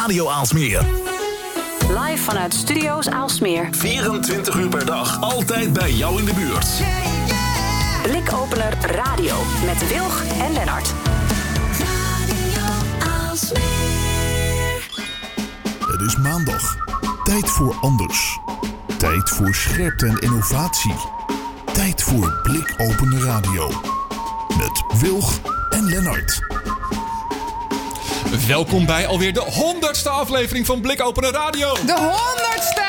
Radio Aalsmeer. Live vanuit Studio's Aalsmeer. 24 uur per dag. Altijd bij jou in de buurt. Blikopener Radio met Wilg en Lennart. Het is maandag. Tijd voor anders. Tijd voor scherpte en innovatie. Tijd voor Blikopener Radio. Met Wilg en Lennart. Welkom bij alweer de honderdste aflevering van Blikopener Radio. De honderdste!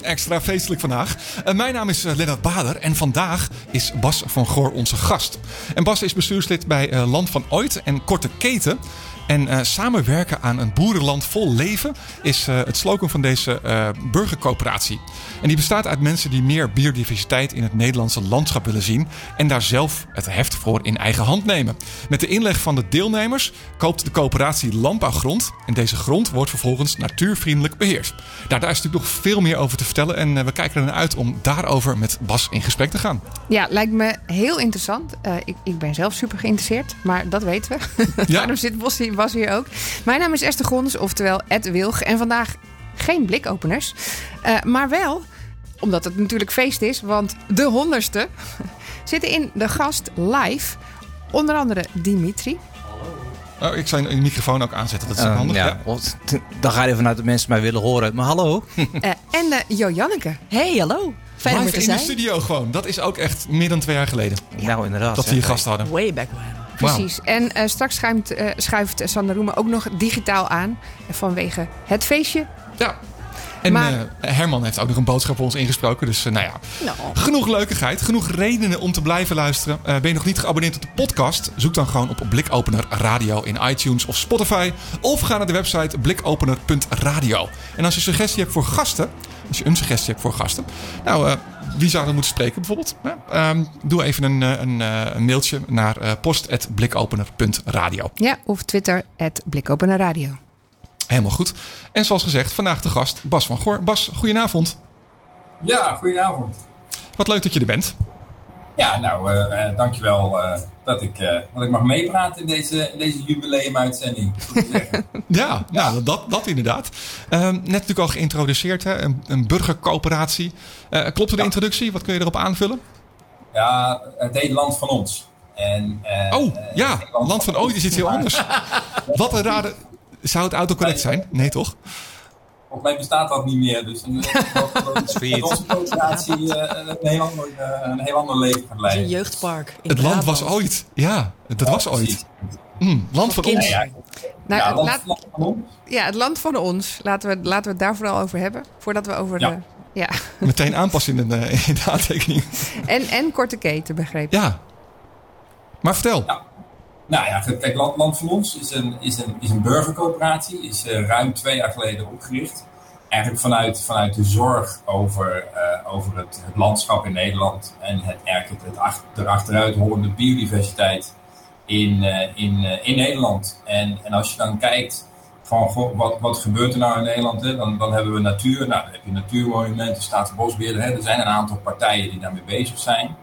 Extra feestelijk vandaag. Uh, mijn naam is uh, Lennart Bader en vandaag is Bas van Goor onze gast. En Bas is bestuurslid bij uh, Land van Ooit en Korte Keten. En uh, samenwerken aan een boerenland vol leven is uh, het slogan van deze uh, burgercoöperatie. En die bestaat uit mensen die meer biodiversiteit in het Nederlandse landschap willen zien en daar zelf het heft voor in eigen hand nemen. Met de inleg van de deelnemers koopt de coöperatie landbouwgrond en deze grond wordt vervolgens natuurvriendelijk beheerd. Nou, daar is natuurlijk nog veel meer over te vertellen en we kijken er naar uit om daarover met Bas in gesprek te gaan. Ja, lijkt me heel interessant. ik, ik ben zelf super geïnteresseerd, maar dat weten we. Ja. Daarom zit Bos hier was hier ook. Mijn naam is Esther Gons, oftewel Ed Wilg. En vandaag geen blikopeners. Uh, maar wel, omdat het natuurlijk feest is, want de honderdste zitten in de gast live. Onder andere Dimitri. Oh, ik zou de microfoon ook aanzetten, dat is uh, handig. Ja. ja. Dan ga je ervan uit dat mensen mij willen horen. Maar hallo. Uh, en uh, Jo Janneke. Hey, hallo. Fijn om te in zijn. de studio gewoon. Dat is ook echt meer dan twee jaar geleden. Ja. Nou, inderdaad. Dat we hier gasten hadden. Way back when. Precies. Wow. En uh, straks schuift, uh, schuift Sander Roemen ook nog digitaal aan. Vanwege het feestje. Ja. En maar, uh, Herman heeft ook nog een boodschap voor ons ingesproken. Dus nou ja, no. genoeg leukigheid. Genoeg redenen om te blijven luisteren. ben je nog niet geabonneerd op de podcast? Zoek dan gewoon op Blikopener Radio in iTunes of Spotify. Of ga naar de website blikopener.radio. En als je suggestie hebt voor gasten... Als je een suggestie hebt voor gasten... Nou, wie zouden moeten spreken bijvoorbeeld? Um, doe even een, een, een mailtje naar uh, post.blikopener.radio. Ja, of Twitter blikopenerradio. Helemaal goed. En zoals gezegd, vandaag de gast Bas van Goor. Bas, goedenavond. Ja, goedenavond. Wat leuk dat je er bent. Ja, nou, uh, uh, dankjewel uh, dat, ik, dat ik mag meepraten in deze, in deze jubileumuitzending. ja, ja. Nou, dat, dat inderdaad. net natuurlijk al geïntroduceerd, hè? Een, een burgercoöperatie. klopt de ja. introductie? Wat kun je erop aanvullen? Ja, het heet Land van Ons. En, oh, ja, Land, Land van, van Ooit is iets heel anders. Wat een rare... Zou het autocorrect zijn? Nee, toch? Volgens mij bestaat dat niet meer. Dus een, een, onze coöperatie uh, een, heel ander, uh, een heel ander leven gaat leiden. een jeugdpark. Het land was ooit. Ja, dat ja, was ooit. Mm, land van ons. Ja, ja. Nou, ja, land, laat, land van ons. Ja, het land van ons. Laten we, laten we het daar vooral over hebben. Voordat we over ja. de... Ja. Meteen aanpassen in de, in de aantekening. En, en korte keten, begrepen. Ja. Maar vertel. Ja. Nou ja, kijk, Land, van Ons is een, is een, is een burgercoöperatie. Is uh, ruim twee jaar geleden opgericht. Eigenlijk vanuit, vanuit de zorg over, uh, over het, het, landschap in Nederland. En het, eigenlijk het, erachteruit holende biodiversiteit in, uh, in, in Nederland. En, en als je dan kijkt van wat, wat gebeurt er nou in Nederland? Hè? Dan, dan hebben we natuur. Nou, dan heb je natuurmonumenten, staatsbosbeheerder. Hè? Er zijn een aantal partijen die daarmee bezig zijn.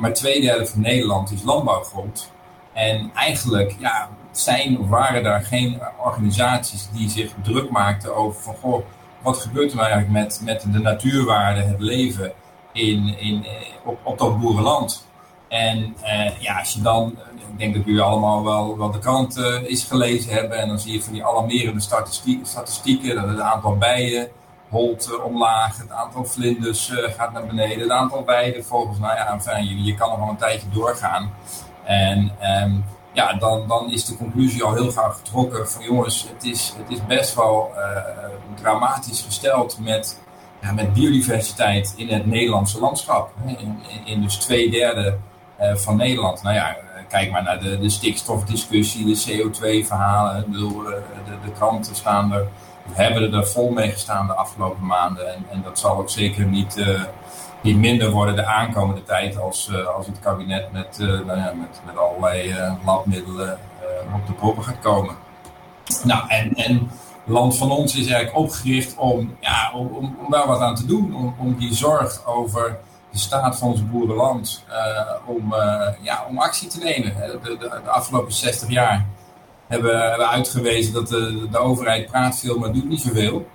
maar twee derde van Nederland is landbouwgrond. En eigenlijk ja, zijn of waren daar geen organisaties die zich druk maakten over van goh, wat gebeurt er nou eigenlijk met, met de natuurwaarde, het leven in, in, op, op dat boerenland. En eh, ja, als je dan, ik denk dat jullie allemaal wel, wel de krant uh, eens gelezen hebben en dan zie je van die alarmerende statistiek, statistieken, dat het aantal bijen holt uh, omlaag, het aantal vlinders gaat naar beneden, het aantal weiden volgens, nou ja, enfin, je, je kan nog wel een tijdje doorgaan. En um, ja, dan, dan is de conclusie al heel gauw getrokken van jongens, het is, het is best wel uh, dramatisch gesteld met, ja, met biodiversiteit in het Nederlandse landschap. In, in, dus twee derde uh, van Nederland. Nou ja, kijk maar naar de, de stikstofdiscussie, de CO2-verhalen. Ik bedoel, de, de kranten staan er, hebben er vol mee gestaan de afgelopen maanden. En, en dat zal ook zeker niet niet minder worden de aankomende tijd als, uh, als het kabinet met, uh, nou ja, met, met allerlei uh, labmiddelen op de proppen gaat komen. Nou, en, en Land van ons is eigenlijk opgericht om, ja, om, om, daar wat aan te doen. Om, om die zorg over de staat van ons boerenland, om, ja, om actie te nemen. De, de, de afgelopen 60 jaar hebben, hebben uitgewezen dat de, de overheid praat veel, maar doet niet zoveel.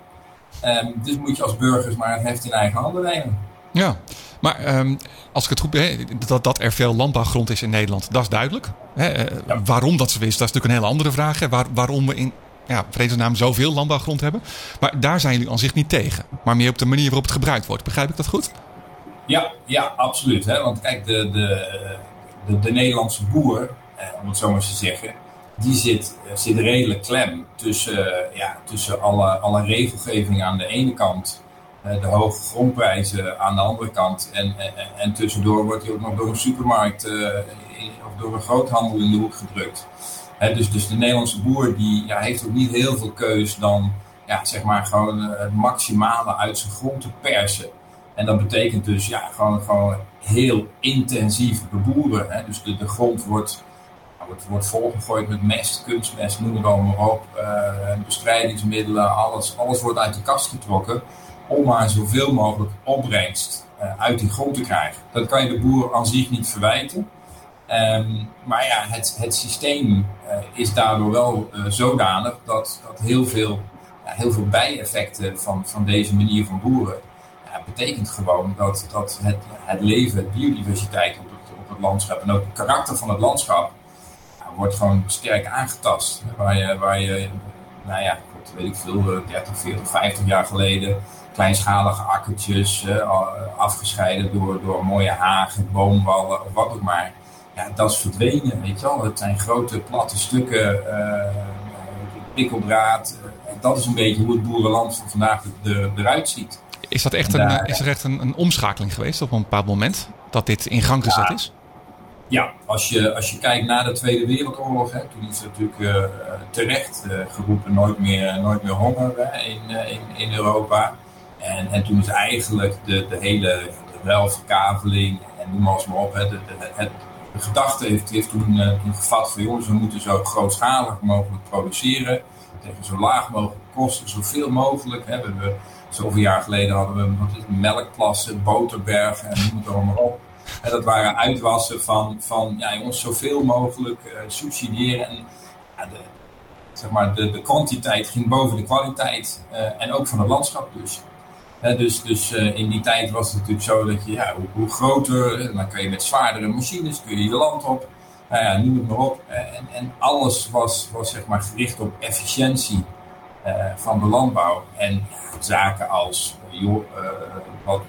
Um, dus moet je als burgers maar het heft in eigen handen nemen. Ja, maar um, als ik het goed ben, dat, dat er veel landbouwgrond is in Nederland, dat is duidelijk. Hè? Ja. Waarom dat zo is, dat is natuurlijk een hele andere vraag. Hè? Waar, waarom we in ja, vredesnaam zoveel landbouwgrond hebben. Maar daar zijn jullie aan zich niet tegen. Maar meer op de manier waarop het gebruikt wordt. Begrijp ik dat goed? Ja, ja absoluut. Hè? Want kijk, de, de, de, de Nederlandse boer, eh, om het zo maar te zeggen, die zit, zit redelijk klem tussen, ja, tussen alle, alle regelgeving aan de ene kant, eh, de hoge grondprijzen aan de andere kant. En, en, en tussendoor wordt hij ook nog door een supermarkt uh, of door een groothandel in de hoek gedrukt dus, dus de Nederlandse boer die ja, heeft ook niet heel veel keus dan ja, zeg maar gewoon eh, het maximale uit zijn grond te persen. En dat betekent dus ja, gewoon, gewoon heel intensief beboeren. Hè. Dus de, de grond wordt, wordt, wordt volgegooid met mest, kunstmest, noem het allemaal op. Bestrijdingsmiddelen, alles, alles wordt uit de kast getrokken om maar zoveel mogelijk opbrengst uh, uit die grond te krijgen. Dat kan je de boer aan zich niet verwijten. Um, maar ja, het, het systeem uh, is daardoor wel uh, zodanig dat, dat heel, veel, heel veel bijeffecten van, van deze manier van boeren betekent gewoon dat, dat het, het leven, het biodiversiteit op het, op het landschap en ook het karakter van het landschap wordt gewoon sterk aangetast. Waar je, waar je nou ja, weet ik veel, 30, 40, 50 jaar geleden kleinschalige akkertjes, uh, afgescheiden door, door mooie hagen, boomwallen of wat ook maar ja, dat is verdwenen, weet je wel. Het zijn grote, platte stukken, uh, pikkeldraad. Dat is een beetje hoe het boerenland van vandaag er, eruit ziet. Is, dat echt een, is er echt een, een, omschakeling geweest op een bepaald moment dat dit in gang gezet is? Ja, als je, als je kijkt naar de Tweede Wereldoorlog, hè, toen is er natuurlijk uh, terecht uh, geroepen nooit meer, nooit meer honger hè, in, in, in Europa. En, en toen is eigenlijk de, de hele ruilverkaveling en noem eens maar op, de, het gedachte heeft, heeft toen, uh, toen gevat van jongens, we moeten zo grootschalig mogelijk produceren. Tegen zo laag mogelijk kosten, zoveel mogelijk. Hè. We zoveel jaar geleden hadden we wat is, melkplassen, boterbergen en noem het allemaal op. En dat waren uitwassen van, van ja, jongens, zoveel mogelijk uh, subsidiëren. En, ja, de, zeg maar, de, de kwantiteit ging boven de kwaliteit. Uh, en ook van het landschap dus dus dus uh, in die tijd was het natuurlijk zo dat je, ja, hoe, groter, dan kan je met zwaardere machines, kun je land op. Nou ja, noem het maar op. En, en alles was, was zeg maar gericht op efficiëntie uh, van de landbouw. En zaken als,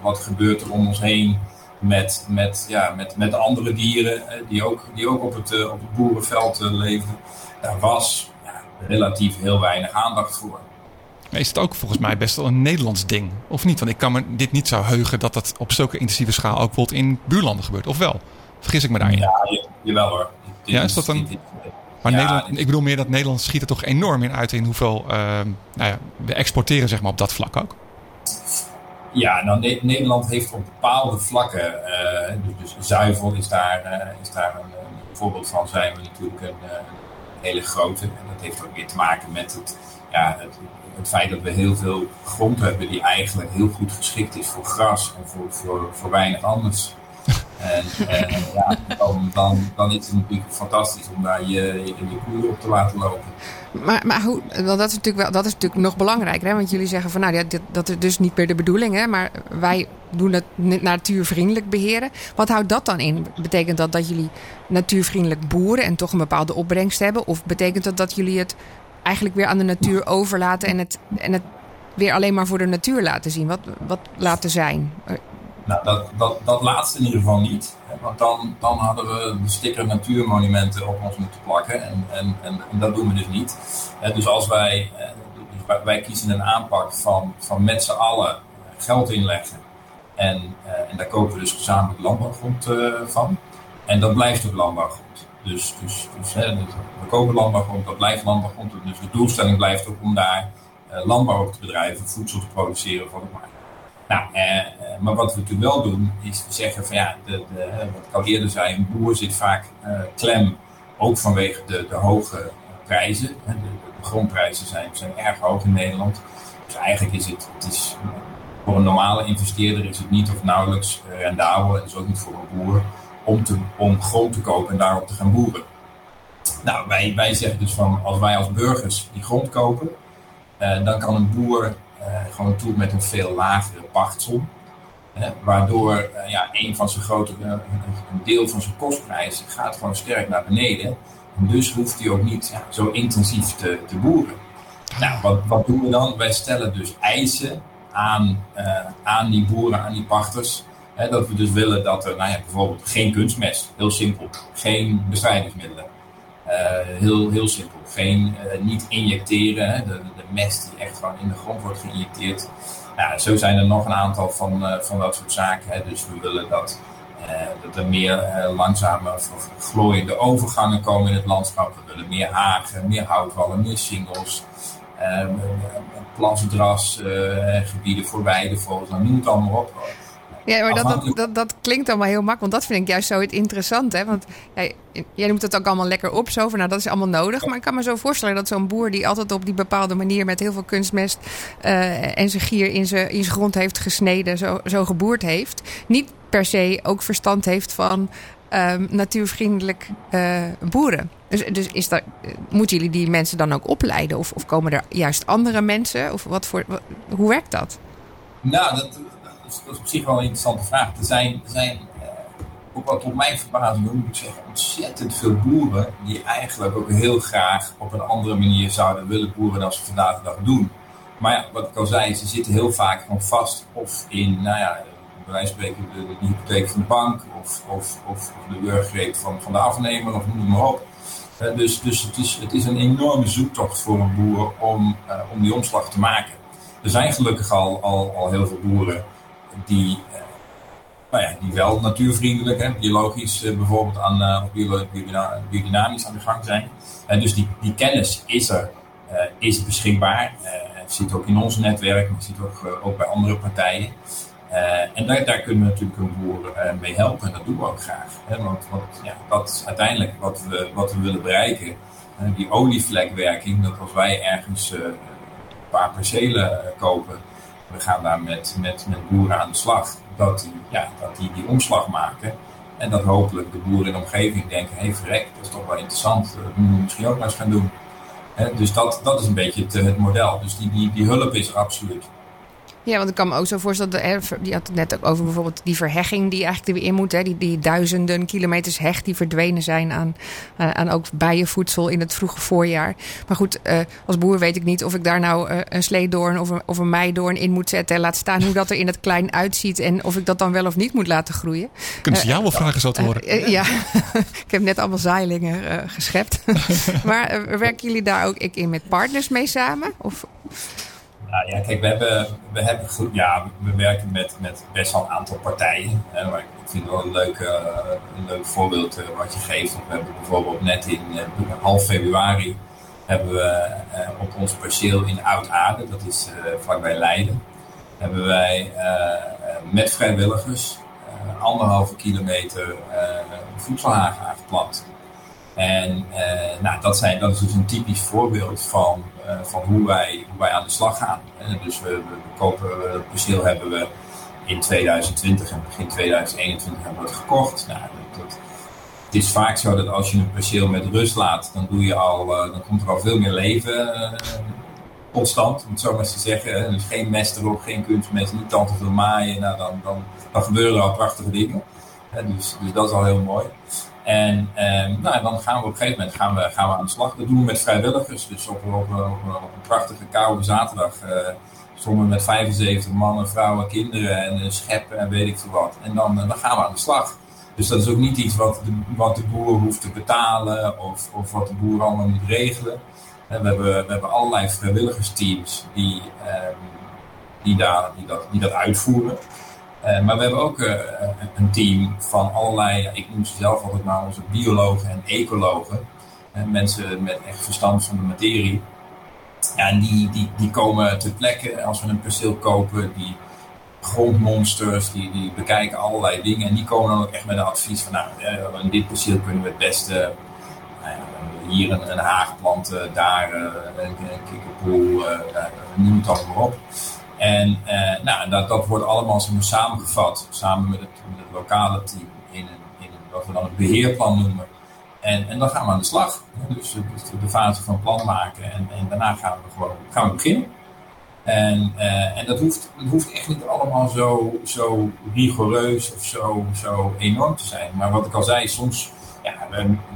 wat gebeurt er om ons heen met, met, ja, met, met andere dieren die, ook, die ook op het, op het boerenveld leven. Daar was ja, relatief heel weinig aandacht voor is het ook volgens mij best wel een Nederlands ding, of niet? Want ik kan me dit niet zo heugen dat dat op zulke intensieve schaal ook bijvoorbeeld in buurlanden gebeurt. Of wel? Vergis ik me daarin? Ja, jawel hoor. ja, is dat een... Maar ja, Nederland, ik bedoel meer dat Nederland schiet er toch enorm in uit in hoeveel uh, nou ja, we exporteren zeg maar, op dat vlak ook. Ja, nou, Nederland heeft op bepaalde vlakken, uh, dus, dus, zuivel is daar, uh, is daar een, een, voorbeeld van, zijn we natuurlijk een, een, hele grote. En dat heeft ook weer te maken met het, ja, het, het feit dat we heel veel grond hebben die eigenlijk heel goed geschikt is voor gras en voor, voor, voor weinig anders. En, en ja, dan, dan, dan is het natuurlijk fantastisch om daar je, je, je koeien op te laten lopen. Maar, maar hoe, dat, is natuurlijk wel, dat is natuurlijk nog belangrijker. Hè? Want jullie zeggen van nou ja, dit, dat is dus niet meer de bedoeling. Hè? Maar wij doen het natuurvriendelijk beheren. Wat houdt dat dan in? Betekent dat dat jullie natuurvriendelijk boeren en toch een bepaalde opbrengst hebben? Of betekent dat dat jullie het eigenlijk weer aan de natuur overlaten en het, en het weer alleen maar voor de natuur laten zien? Wat, wat laten zijn? Nou, dat, dat, dat laatste in ieder geval niet. Want dan, dan hadden we de sticker natuurmonumenten op ons moeten plakken. En, en, en, dat doen we dus niet. Dus als wij, dus wij kiezen een aanpak van, van met z'n allen geld inleggen. En, en daar kopen we dus gezamenlijk landbouwgrond van. En dat blijft ook landbouwgrond. Dus, dus, dus hè, we kopen landbouwgrond, dat blijft landbouwgrond. Dus de doelstelling blijft ook om daar uh, landbouw te bedrijven, voedsel te produceren voor de markt. Nou, eh, eh, maar wat we natuurlijk wel doen, is zeggen van ja, de, de, wat ik al eerder zei, een boer zit vaak uh, klem, ook vanwege de, de hoge prijzen. De, grondprijzen zijn, zijn erg hoog in Nederland. Dus eigenlijk is het, het is, voor een normale investeerder is het niet of nauwelijks rendabel. Het is ook niet voor een boer om, te, om grond te kopen en daarop te gaan boeren. Nou, wij, wij zeggen dus van als wij als burgers die grond kopen, dan kan een boer gewoon toe met een veel lagere pachtsom. waardoor ja, een van zijn grote, een deel van zijn kostprijs gaat gewoon sterk naar beneden. En dus hoeft hij ook niet zo intensief te, te boeren. Nou, wat, wat doen we dan? Wij stellen dus eisen aan, aan die boeren, aan die pachters. Dat we dus willen dat er nou ja, bijvoorbeeld geen kunstmest, heel simpel. Geen bestrijdingsmiddelen. Uh, heel, heel simpel. Geen, uh, niet injecteren. De, de, mest die echt gewoon in de grond wordt geïnjecteerd. Nou, zo zijn er nog een aantal van, van dat soort zaken. Dus we willen dat, dat er meer langzame glooiende overgangen komen in het landschap. We willen meer hagen, meer houtwallen, meer singles. Ehm, plasdras, eh, gebieden voor weidevogels, dan noem het allemaal op. Ja, maar dat, dat, dat, klinkt allemaal heel makkelijk. Want dat vind ik juist zo het interessante. Want jij, jij noemt het ook allemaal lekker op. Zo van, nou, dat is allemaal nodig. Maar ik kan me zo voorstellen dat zo'n boer die altijd op die bepaalde manier met heel veel kunstmest uh, en zijn gier in zijn, in zijn grond heeft gesneden, zo, zo geboerd heeft, niet per se ook verstand heeft van um, natuurvriendelijk uh, boeren. Dus, dus is dat, moeten jullie die mensen dan ook opleiden? Of, of komen er juist andere mensen? Of wat voor, hoe werkt dat? Nou, dat, dat, is, op zich wel een interessante vraag. Er zijn, er zijn uh, ook wat op mijn verbazing moet ik zeggen, ontzettend veel boeren die eigenlijk ook heel graag op een andere manier zouden willen boeren dan ze vandaag de dag doen. Maar ja, wat ik al zei, ze zitten heel vaak gewoon vast of in, nou ja, bij wijze van spreken de, hypotheek van de bank of, of, of de burgerrecht van, van de afnemer of noem maar op. Dus dus het, is, het is een enorme zoektocht voor een boer om, uh, om die omslag te maken. Er zijn gelukkig al, al, al heel veel boeren die, uh, nou ja, die wel natuurvriendelijk, hè, biologisch bijvoorbeeld aan, biodynamisch aan de gang zijn. En dus die, die kennis is er, is beschikbaar. je ziet ook in ons netwerk, maar je ziet ook, ook bij andere partijen. En daar, daar, kunnen we natuurlijk een boer mee helpen en dat doen we ook graag. Want, want ja, dat is uiteindelijk wat we, wat we willen bereiken. Die olievlekwerking, dat als wij ergens een paar percelen kopen, we gaan daar met, met, met boeren aan de slag, dat die, ja, dat die die omslag maken. En dat hopelijk de boeren in de omgeving denken, hé hey, verrek, dat is toch wel interessant, dat moeten we misschien ook maar eens gaan doen. dus dat, dat is een beetje het, het model. Dus die, die, die hulp is er absoluut. Ja, want ik kan me ook zo voorstellen, dat, je had het net ook over bijvoorbeeld die verhegging die eigenlijk er weer in moet. Hè? Die, die duizenden kilometers heg die verdwenen zijn aan, uh, aan ook bijenvoedsel in het vroege voorjaar. Maar goed, uh, als boer weet ik niet of ik daar nou uh, een sleedoorn of een, of een meidoorn in moet zetten. En laat staan hoe dat er in het klein uitziet en of ik dat dan wel of niet moet laten groeien. Kunnen ze jou wel vragen zo te horen? ja, ik heb net allemaal zaailingen geschept. maar werken jullie daar ook in met partners mee samen? Of... Nou ja, kijk, we hebben, we hebben goed, ja, we werken met, met best wel een aantal partijen. Hè, maar ik vind wel een leuk, uh, een leuk voorbeeld uh, wat je geeft. We hebben bijvoorbeeld net in uh, half februari hebben we op ons perceel in Oud-Aarde, dat is vlakbij Leiden, hebben wij met vrijwilligers anderhalve kilometer voedselhagen aangeplant. En nou, dat, zijn, dat is dus een typisch voorbeeld van eh, van hoe wij, hoe wij aan de slag gaan. En dus we, kopen, het perceel hebben we in 2020 en begin 2021 hebben we het gekocht. Nou, dat, het is vaak zo dat als je een perceel met rust laat, dan, doe je al, dan komt er al veel meer leven tot stand, om het zo maar te zeggen. Dus geen mest erop, geen kunstmest, niet al te veel maaien. Nou, dan, dan, dan gebeuren er al prachtige dingen. Dus, dus dat is al heel mooi. En eh, nou, dan gaan we op een gegeven moment gaan we, gaan we aan de slag. Dat doen we met vrijwilligers. Dus op, op, op, een prachtige koude zaterdag uh, stonden we met 75 mannen, vrouwen, kinderen en uh, scheppen en weet ik veel wat. En dan, dan gaan we aan de slag. Dus dat is ook niet iets wat de, wat de boer hoeft te betalen of, of wat de boer allemaal moet regelen. En we, hebben, we hebben allerlei vrijwilligersteams die, ehm, die, daar, die, dat, die dat uitvoeren. Uh, maar we hebben ook uh, een team van allerlei, ik noem ze zelf altijd maar onze biologen en ecologen. Uh, mensen met echt verstand van de materie. Ja, en die, die, die komen ter plekke als we een perceel kopen. Die grondmonsters, die, die bekijken allerlei dingen. En die komen dan ook echt met een advies van, nou, in dit perceel kunnen we het beste hier een, een haag planten, daar een, een kikkerpoel, noem het allemaal op. En uh, nou, dat, dat wordt allemaal samengevat, samen met het, met het lokale team, in, in wat we dan een beheerplan noemen. en, en dan gaan we aan de slag. Dus, de fase van plan maken en, en daarna gaan we gewoon gaan we beginnen. En, uh, en dat, hoeft, hoeft echt niet allemaal zo, zo rigoureus of zo, zo enorm te zijn. Maar wat ik al zei, soms ja,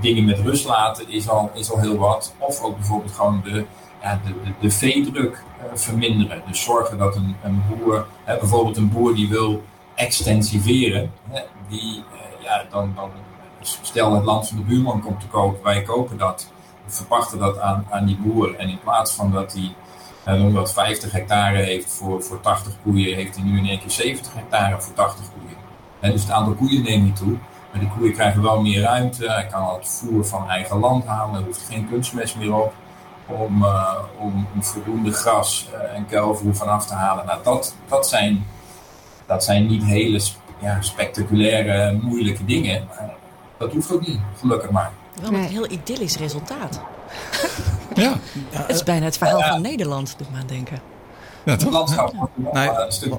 dingen met rust laten is al, is al heel wat. Of ook bijvoorbeeld gewoon de, de, de, de veedruk uh, verminderen. Dus zorgen dat een, een boer, hè, bijvoorbeeld een boer die wil extensiveren, hè, die, uh, ja, dan, dan stel het land van de buurman komt te kopen, wij kopen dat, verpachten dat aan, aan die boer. En in plaats van dat hij uh, wat 50 hectare heeft voor, voor 80 koeien, heeft hij nu in één keer 70 hectare voor 80 koeien. En dus het aantal koeien neemt niet toe. Maar die koeien krijgen wel meer ruimte. Hij kan al het voer van eigen land halen. Er hoeft geen kunstmest meer op. Om, uh, om, om, voldoende gras uh, en kuilvoer vanaf te halen. Nou, dat, dat, zijn, dat zijn niet hele ja, spectaculaire, moeilijke dingen. Maar dat hoeft ook niet, gelukkig maar. Wel een heel idyllisch resultaat. Ja. Het is bijna het verhaal van Nederland, doet me aan denken. Ja, toch? Het landschap Nee, een stuk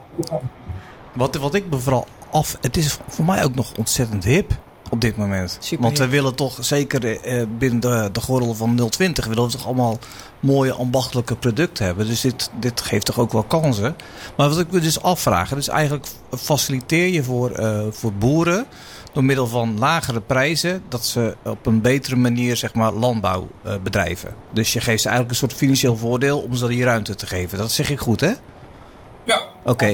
Wat, wat ik me vooral af... Het is voor mij ook nog ontzettend hip op dit moment. Super Want we willen toch, zeker eh, binnen de, de gordel van 020... willen we toch allemaal mooie ambachtelijke producten hebben. Dus dit, dit geeft toch ook wel kansen. Maar wat ik me dus afvraag... is eigenlijk faciliteer je voor, eh, voor boeren... door middel van lagere prijzen... dat ze op een betere manier zeg maar, landbouw eh, bedrijven. Dus je geeft ze eigenlijk een soort financieel voordeel... om ze die ruimte te geven. Dat zeg ik goed, hè? Ja, Oké.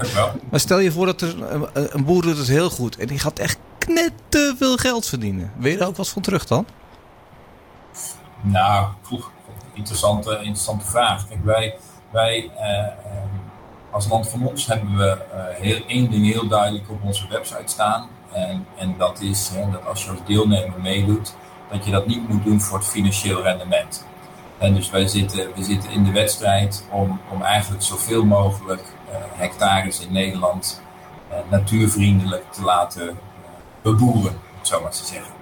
Maar stel je voor dat er een, een boer doet het heel goed en die gaat echt te veel geld verdienen. Wil je daar ook wat van terug dan? Nou, interessante, interessante vraag. Kijk, wij, wij eh, eh, als land van ons hebben we eh, heel, één ding heel duidelijk op onze website staan. En, en dat is hè, dat als je als deelnemer meedoet, dat je dat niet moet doen voor het financieel rendement. En dus wij zitten, we zitten in de wedstrijd om, om eigenlijk zoveel mogelijk eh, hectares in Nederland eh, natuurvriendelijk te laten beboeren, om het zo maar te zeggen.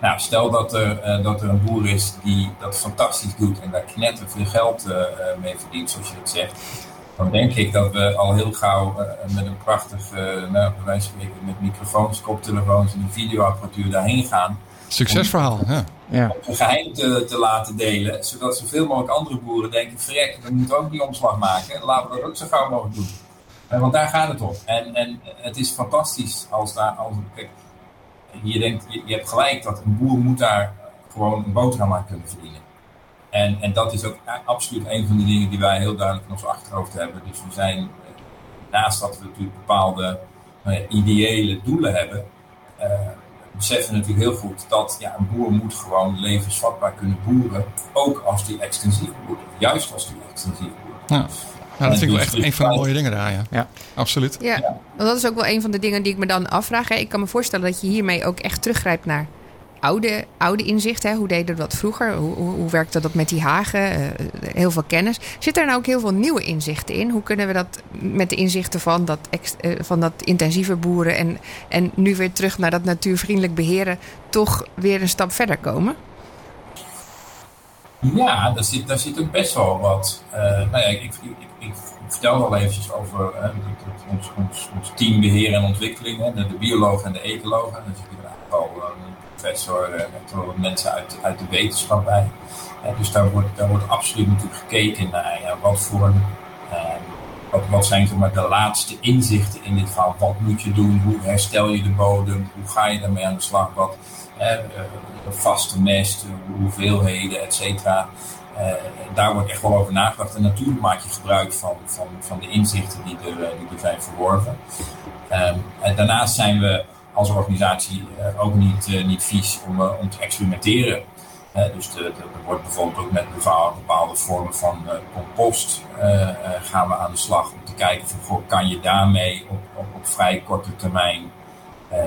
Nou, stel dat er, eh, dat er een boer is die dat fantastisch doet en daar knetter veel geld eh, eh, mee verdient, zoals je dat zegt. Dan denk ik dat we al heel gauw eh, met een prachtig, eh nou, bij wijze van spreken, met microfoons, koptelefoons en een videoapparatuur daarheen gaan. Succesverhaal, ja. Ja. Om een geheim te, te laten delen, zodat zoveel mogelijk andere boeren denken: verrek, we moeten ook die omslag maken. Laten we dat ook zo gauw mogelijk doen. Want daar gaat het om. En, en het is fantastisch als daar. Als, kijk, je, denkt, je, je hebt gelijk dat een boer moet daar gewoon een boterham aan kunnen verdienen. En, en dat is ook absoluut een van de dingen die wij heel duidelijk in ons achterhoofd hebben. Dus we zijn, eh, naast dat we natuurlijk bepaalde nou ideële doelen hebben, eh, beseffen natuurlijk heel goed dat ja, een boer moet gewoon levensvatbaar kunnen boeren. Ook als die extensief boert. Juist als die extensief boert. Ja, dat vind ik wel echt een van de mooie dingen daar, ja. Ja. Absoluut. Ja, want dat is ook wel een van de dingen die ik me dan afvraag. Hè. Ik kan me voorstellen dat je hiermee ook echt teruggrijpt naar oude, oude inzichten. Hè. Hoe deden we dat vroeger? Hoe, hoe, hoe werkte dat met die hagen? Eh, heel veel kennis. Zit er nou ook heel veel nieuwe inzichten in? Hoe kunnen we dat met de inzichten van dat, ex- eh, van dat intensieve boeren en, en nu weer terug naar dat natuurvriendelijk beheren toch weer een stap verder komen? Ja, daar zit, daar zit ook best wel wat. eh, nou ja, ik vertelde al eventjes over dat ons, ons, ons team beheer en ontwikkeling, hè, de, biologen en de ecologen. Dus ik heb eigenlijk al een professor en mensen uit, uit de wetenschap bij. Eh, dus daar wordt, daar wordt absoluut natuurlijk gekeken naar wat voor. eh, wat, wat zijn zeg maar, de laatste inzichten in dit verhaal? Wat moet je doen? Hoe herstel je de bodem? Hoe ga je daarmee aan de slag? Wat, eh, vaste mest, hoeveelheden, et cetera. Eh, daar wordt echt wel over nagedacht. En natuurlijk maak je gebruik van, van, van de inzichten die er, eh, die er zijn verworven. Ehm, en daarnaast zijn we als organisatie eh, ook niet, niet vies om, om te experimenteren. Dus de, er wordt bijvoorbeeld ook met bepaalde, vormen van compost gaan we aan de slag om te kijken van goh, kan je daarmee op, op, op vrij korte termijn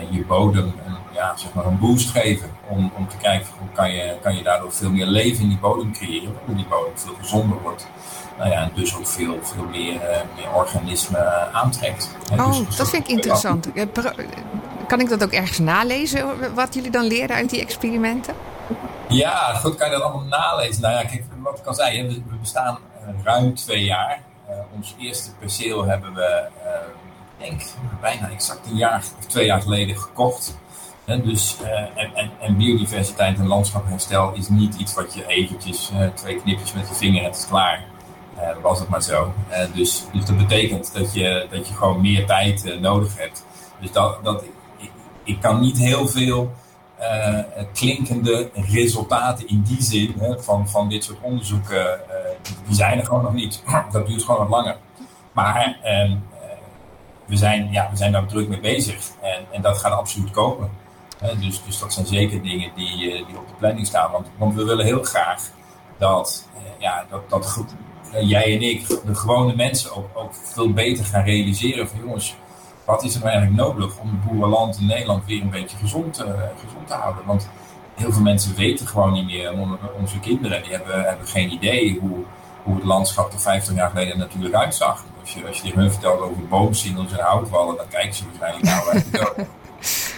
je bodem een, ja, zeg maar een boost geven. Om, om te kijken hoe kan je, kan je daardoor veel meer leven in die bodem creëren, waardoor die bodem veel gezonder wordt. Nou ja, en dus ook veel, veel meer, eh, meer organismen aantrekt. Hè, Oh, dus- dat vind ik interessant. Eh, Kan ik dat ook ergens nalezen, wat jullie dan leren uit die experimenten? Ja, goed, kan je dat allemaal nalezen? Nou ja, kijk, wat ik al zei, we, bestaan eh, ruim twee jaar. Eh, ons eerste perceel hebben we, eh, denk, bijna exact een jaar of twee jaar geleden gekocht. dus, en, en, en, biodiversiteit en landschapherstel is niet iets wat je eventjes twee knipjes met je vinger hebt, klaar. was het maar zo. dus, dus dat betekent dat je, dat je gewoon meer tijd nodig hebt. Dus dat, dat, ik, ik kan niet heel veel klinkende resultaten in die zin van, van dit soort onderzoeken, die zijn er gewoon nog niet. dat duurt gewoon wat langer. Maar uh, we, zijn, ja, we zijn daar druk mee bezig en, en dat gaat absoluut komen. dus, dus dat zijn zeker dingen die, die op de planning staan. Want, want we willen heel graag dat, ja, dat, dat jij en ik, de gewone mensen, ook, ook veel beter gaan realiseren van jongens wat is er nou eigenlijk nodig om het boerenland in Nederland weer een beetje gezond, gezond te houden? Want heel veel mensen weten gewoon niet meer, onze kinderen, die hebben, hebben geen idee hoe, hoe het landschap er 50 jaar geleden natuurlijk uitzag. Als je, als je hun vertelt over boomsingels en houtwallen, dan kijken ze waarschijnlijk nou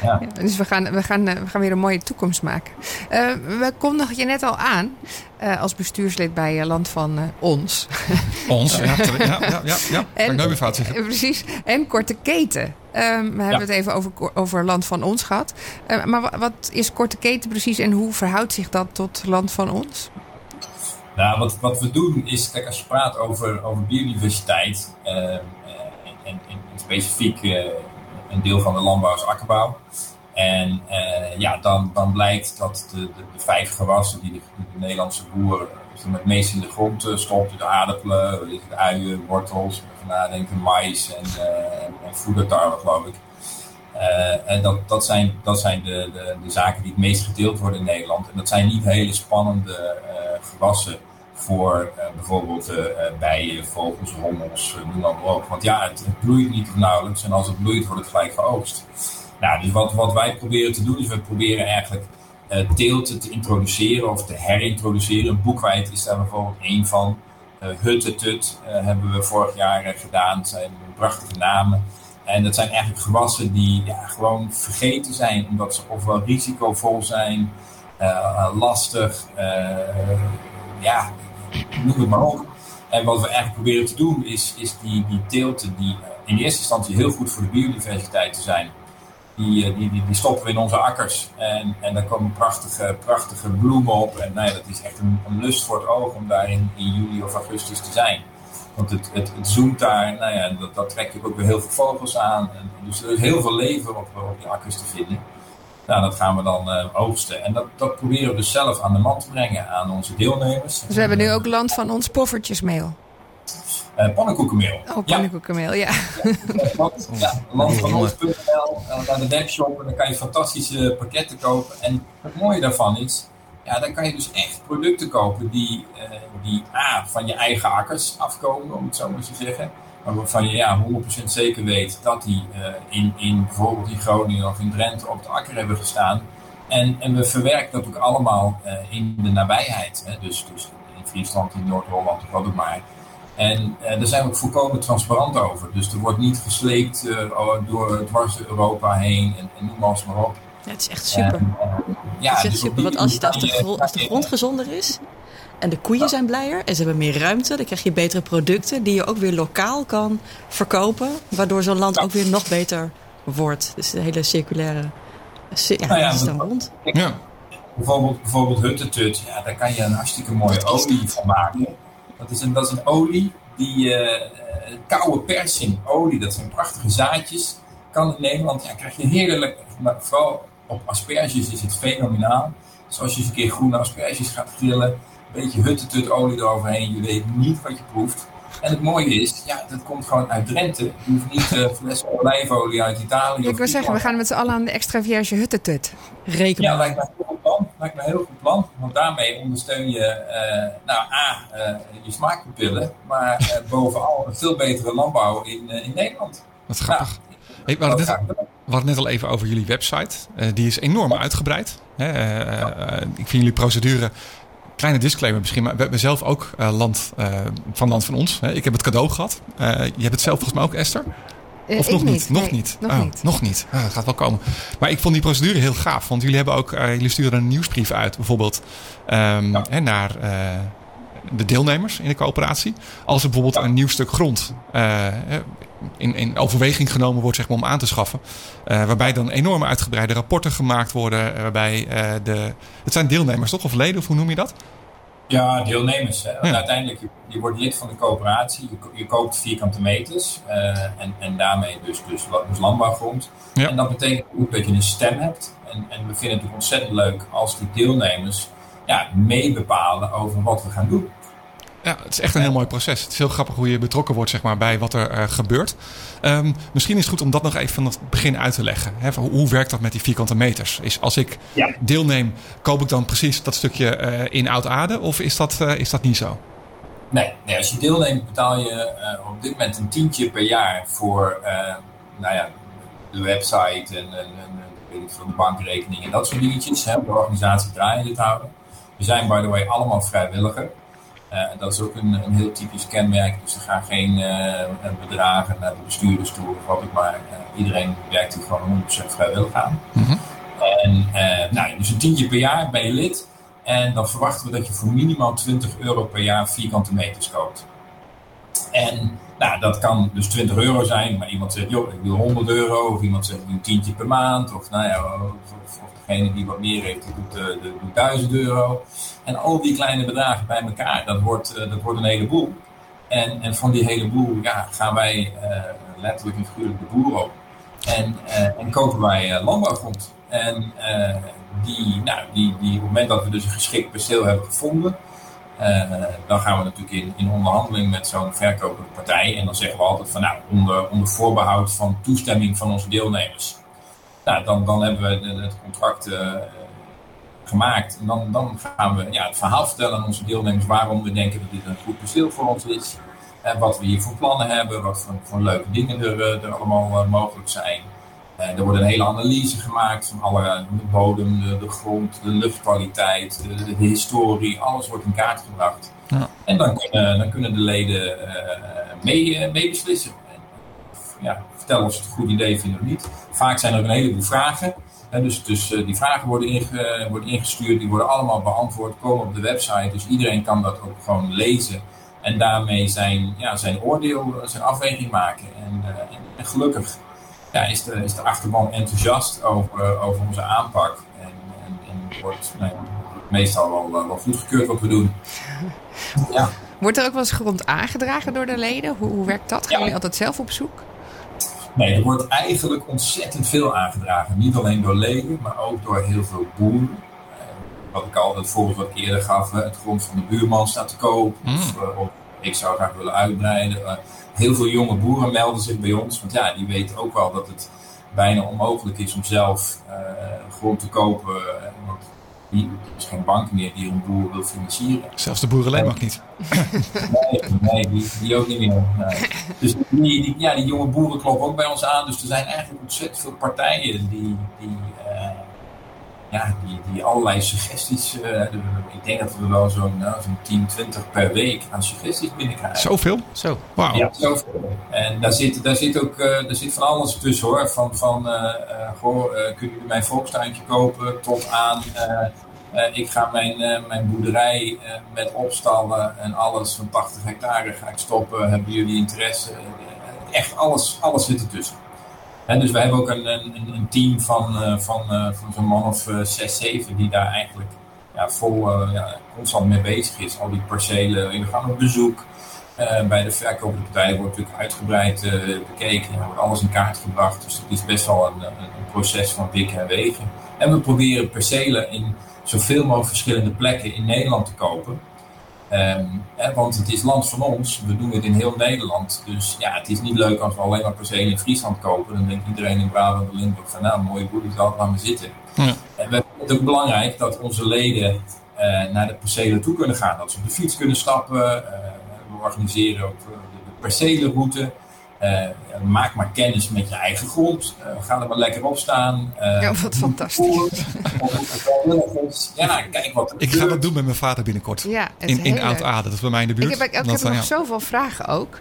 Ja. dus we gaan, we, gaan, we gaan weer een mooie toekomst maken. Uh, we kondigden je net al aan uh, als bestuurslid bij uh, Land van Ons. Ons, ja. ja, ja, ja, ja. En, ik zeggen. Precies. En Korte Keten. Um, we hebben het even over, over Land van Ons gehad. maar wat is Korte Keten precies en hoe verhoudt zich dat tot Land van Ons? Nou, wat, we doen is, kijk, als je praat over, over biodiversiteit ehm, en, en, en, specifiek een deel van de landbouw is akkerbouw. En uh, ja, dan, dan blijkt dat de, de, vijf gewassen die de, de Nederlandse boer het meest in de grond stopt, de aardappelen, de uien, wortels, nadenken, mais en, en voedertarwe geloof ik. En dat, dat zijn, dat zijn de, de, de zaken die het meest gedeeld worden in Nederland. En dat zijn niet hele spannende gewassen voor uh, bijvoorbeeld uh, bijen, vogels, hommels, noem maar op. Want ja, het, bloeit niet of nauwelijks en als het bloeit wordt het gelijk geoogst. Nou, dus wat, wat wij proberen te doen is we proberen eigenlijk teelten te introduceren of te herintroduceren. Boekwijd is daar bijvoorbeeld één van. Huttetut hebben we vorig jaar gedaan. Dat zijn prachtige namen. En dat zijn eigenlijk gewassen die ja, gewoon vergeten zijn omdat ze ofwel risicovol zijn, lastig, ja, noem het maar op. En wat we eigenlijk proberen te doen is, is die, die teelten die in eerste instantie heel goed voor de biodiversiteit te zijn. Die, eh, die, die, stoppen we in onze akkers. En, en daar komen prachtige, prachtige bloemen op. En nou ja, dat is echt een, een lust voor het oog om daar in, in juli of augustus te zijn. Want het, het, het zoomt daar, nou ja, dat, dat trekt ook weer heel veel vogels aan. En, dus er is heel veel leven op, op die akkers te vinden. Nou, dat gaan we dan uh, oogsten. En dat, dat proberen we dus zelf aan de man te brengen aan onze deelnemers. Dus we hebben nu ook land van ons poffertjesmeel. Uh, pannenkoekenmeel. Oh, pannenkoekenmeel, ja. ja. ja land van ons.nl, naar de webshop en dan kan je fantastische pakketten kopen. En het mooie daarvan is, ja, dan kan je dus echt producten kopen die, uh, die A, van je eigen akkers afkomen, om het zo maar te zeggen waarvan je ja, 100% zeker weet dat die uh, in, in bijvoorbeeld in Groningen of in Drenthe op de akker hebben gestaan. En, en we verwerken dat ook allemaal uh, in de nabijheid. Hè? Dus, dus in Friesland, in Noord-Holland, wat ook maar. En uh, daar zijn we ook volkomen transparant over. Dus er wordt niet gesleept door dwars Europa heen en, en noem maar op. Ja, het is echt super. Ja, het is echt dus super, want als, je, als, de, als de grond gezonder is, en de koeien zijn blijer en ze hebben meer ruimte. Dan krijg je betere producten die je ook weer lokaal kan verkopen. Waardoor zo'n land ook weer nog beter wordt. Dus de hele circulaire ja, nou ja, rond. Ja. Bijvoorbeeld, bijvoorbeeld huttetut, ja, daar kan je een hartstikke mooie olie van maken. Dat is een, dat is een olie die uh, koude persing olie, dat zijn prachtige zaadjes. Kan in Nederland, ja, krijg je heerlijk, maar vooral op asperges is het fenomenaal. Dus als je eens een keer groene asperges gaat grillen, beetje huttetut olie eroverheen. Je weet niet wat je proeft. En het mooie is, ja, dat komt gewoon uit Drenthe. Je hoeft niet uh, flessen olijfolie uit Italië. Ik wil zeggen, we gaan met z'n allen aan de extra vierge huttetut rekenen. Ja, lijkt me een heel goed plan. Lijkt me een heel goed plan. Want daarmee ondersteun je, uh, nou, A, uh, je smaakpapillen. Maar bovenal een veel betere landbouw in, in Nederland. Wat grappig. Nou, hey, we, hadden net, we, hadden net, al even over jullie website. die is enorm uitgebreid. ik vind jullie procedure kleine disclaimer misschien, maar we hebben zelf ook uh, land uh, van land van ons. Hè. Ik heb het cadeau gehad. Uh, je hebt het zelf volgens mij ook, Esther? Of nog niet? Nog niet? Nog oh, niet. Nog niet. Ah, dat gaat wel komen. Maar ik vond die procedure heel gaaf. Want jullie hebben ook, jullie sturen een nieuwsbrief uit, bijvoorbeeld, um, ja. hè, naar de deelnemers in de coöperatie. Als er bijvoorbeeld ja. een nieuw stuk grond in, in overweging genomen wordt zeg maar, om aan te schaffen. waarbij dan enorme uitgebreide rapporten gemaakt worden. waarbij de. Het zijn deelnemers toch? Of leden, of hoe noem je dat? Ja, deelnemers. Hè. Uiteindelijk, je, wordt lid van de coöperatie, je, je koopt vierkante meters en, en daarmee dus, dus, dus landbouwgrond. En dat betekent ook dat je een stem hebt. En, en we vinden het ontzettend leuk als die deelnemers ja, meebepalen over wat we gaan doen. Ja, het is echt een heel mooi proces. Het is heel grappig hoe je betrokken wordt zeg maar, bij wat er uh, gebeurt. Um, misschien is het goed om dat nog even van het begin uit te leggen. Hè? Hoe werkt dat met die vierkante meters? Is als ik ja. deelneem, koop ik dan precies dat stukje uh, in oud-aarde? Of is dat, uh, is dat niet zo? Nee, nee, als je deelneemt betaal je op dit moment een tientje per jaar voor nou ja, de website en, en, en weet ik, de bankrekening en dat soort dingetjes. Hè, de organisatie draaiende te houden. We zijn, by the way, allemaal vrijwilliger. Uh, dat is ook een, een, heel typisch kenmerk. Dus er gaan geen uh, bedragen naar de bestuurders toe of wat ik maar. Uh, iedereen werkt hier gewoon 100% vrijwillig aan. Mm -hmm. En nou, dus een tientje per jaar ben je lid. En dan verwachten we dat je voor minimaal 20 euro per jaar vierkante meters koopt. En nou, dat kan dus 20 euro zijn, maar iemand zegt, joh, ik wil 100 euro. Of iemand zegt, ik wil een tientje per maand. Of nou ja, of, of, degene die wat meer heeft, die doet, uh, doet 1000 euro. En al die kleine bedragen bij elkaar, dat wordt, uh, dat wordt een heleboel. En, en van die heleboel ja, gaan wij uh, letterlijk en figuurlijk de boer op. En, en kopen wij landbouwgrond. En die, nou, die, die, op het moment dat we dus een geschikt perceel hebben gevonden, dan gaan we natuurlijk in, in onderhandeling met zo'n verkopende partij. En dan zeggen we altijd van nou, onder, onder voorbehoud van toestemming van onze deelnemers. Nou, dan, dan hebben we het contract uh, gemaakt. En dan, dan gaan we ja, het verhaal vertellen aan onze deelnemers waarom we denken dat dit een goed perceel voor ons is. En wat we hier voor plannen hebben, wat voor, voor leuke dingen er, eh, er allemaal mogelijk zijn. Eh, er wordt een hele analyse gemaakt van alle, de bodem, de, de grond, de luchtkwaliteit, de, de, historie, alles wordt in kaart gebracht. Ja. En dan kunnen, dan kunnen de leden uh, mee, uh, mee beslissen. Ja, vertellen of ze het een goed idee vinden of niet. Vaak zijn er ook een heleboel vragen. dus dus die vragen worden, inge, worden ingestuurd, die worden allemaal beantwoord, komen op de website. Dus iedereen kan dat ook gewoon lezen. En daarmee zijn, ja, zijn oordeel, zijn afweging maken. En, en gelukkig ja, is, de, is de achterban enthousiast over, over onze aanpak. En, en, en wordt nou, meestal wel, wel goedgekeurd wat we doen. Ja. Wordt er ook wel eens grond aangedragen door de leden? Hoe, hoe werkt dat? Gaan jullie altijd zelf op zoek? Nee, er wordt eigenlijk ontzettend veel aangedragen. Niet alleen door leden, maar ook door heel veel boeren. Eh, wat ik al het voorbeeld wat ik eerder gaf, het grond van de buurman staat te koop. Mm. Of, of, ik zou graag willen uitbreiden. Eh, heel veel jonge boeren melden zich bij ons. Want ja, die weten ook wel dat het bijna onmogelijk is om zelf uh, grond te kopen. Want er is geen bank meer die een boer wil financieren. Zelfs de boerenlijn mag niet. Nee, nee die, die ook niet meer. Dus die, die, ja, die jonge boeren kloppen ook bij ons aan. Dus er zijn eigenlijk ontzettend veel partijen die, die uh, ja, die, die allerlei suggesties. Uh, ik denk dat we wel zo'n nou, zo'n 10, 20 per week aan suggesties binnenkrijgen. Zoveel? Zo. Wauw. Ja, zoveel. En daar zit, daar zit ook uh, daar zit van alles tussen hoor. Van, van uh, goh, kunnen jullie mijn volkstuintje kopen tot aan. ik ga mijn, mijn boerderij met opstallen en alles van 80 hectare ga ik stoppen. Hebben jullie interesse? echt alles, alles zit ertussen. En dus wij hebben ook een, een, een team van, uh, van, uh, van zo'n man of uh, zes, zeven die daar eigenlijk ja, vol ja, constant mee bezig is. Al die percelen, we gaan op bezoek. bij de verkopende partij wordt natuurlijk uitgebreid bekeken. Er wordt alles in kaart gebracht. Dus het is best wel een, een proces van wikken en wegen. En we proberen percelen in zoveel mogelijk verschillende plekken in Nederland te kopen. Um, hè, want het is land van ons, we doen het in heel Nederland. Dus ja, het is niet leuk als we alleen maar percelen in Friesland kopen. Dan denkt iedereen in Brabant en Limburg van nou, mooie boer, die zal laten zitten. Ja. En we vinden het ook belangrijk dat onze leden uh, naar de percelen toe kunnen gaan. Dat ze op de fiets kunnen stappen. Uh, we organiseren ook de percelenroute. Uh, maak maar kennis met je eigen grond. Uh, ga er maar lekker op staan. Uh, ja, wat fantastisch. ja, kijk wat Ik ga dat doen met mijn vader binnenkort. Ja, in in Oud-Aarde, dat is bij mij in de buurt. Ik heb, ik, heb nog zoveel vragen ook.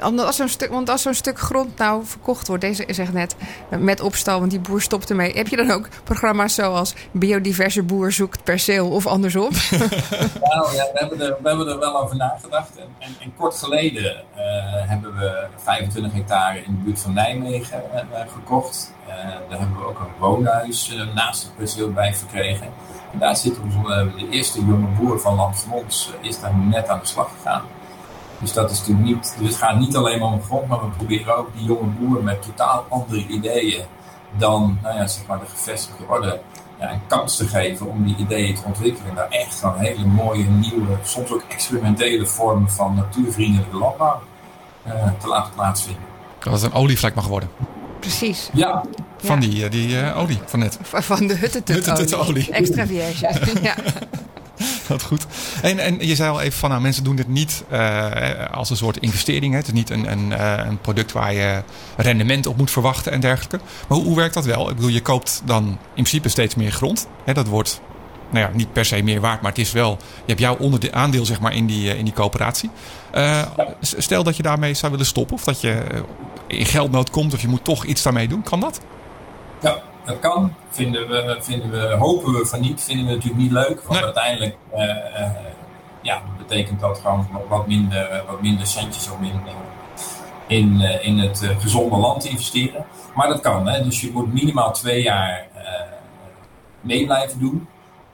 Als zo'n stuk, want als zo'n stuk grond nou verkocht wordt, deze zegt net, met opstal, want die boer stopt ermee. Heb je dan ook programma's zoals biodiverse boer zoekt perceel of andersom? nou ja, we hebben, er, we hebben er wel over nagedacht. En, en, en kort geleden hebben we 25 hectare in de buurt van Nijmegen gekocht. daar hebben we ook een woonhuis naast het perceel bij verkregen. En daar zit de eerste jonge boer van Land van ons, is daar net aan de slag gegaan. Dus dat is natuurlijk niet, dus het gaat niet alleen om grond, maar we proberen ook die jonge boeren met totaal andere ideeën dan nou ja, zeg maar de gevestigde orde ja, een kans te geven om die ideeën te ontwikkelen. En daar echt gewoon hele mooie, nieuwe, soms ook experimentele vormen van natuurvriendelijke landbouw te laten plaatsvinden. Dat het een olievlek mag worden. Precies. Ja. Van die, uh, die uh, olie van net. Van de huttetut olie. Extra vierge. ja. Dat goed. En, en je zei al even van, nou, mensen doen dit niet uh, als een soort investering. Hè. Het is niet een, een, uh, een, product waar je rendement op moet verwachten en dergelijke. Maar hoe, hoe, werkt dat wel? Ik bedoel, je koopt dan in principe steeds meer grond. Hè. Dat wordt nou ja, niet per se meer waard, maar het is wel, je hebt jouw aandeel zeg maar, in, die, in die coöperatie. Uh, stel dat je daarmee zou willen stoppen of dat je in geldnood komt of je moet toch iets daarmee doen. Kan dat? Ja, dat kan. Vinden we, vinden we, hopen we van niet. Vinden we natuurlijk niet leuk. Want uiteindelijk uh, uh, ja, betekent dat gewoon wat minder, wat minder centjes om in, in, in het gezonde land te investeren. Maar dat kan. Hè? Dus je moet minimaal twee jaar mee blijven doen.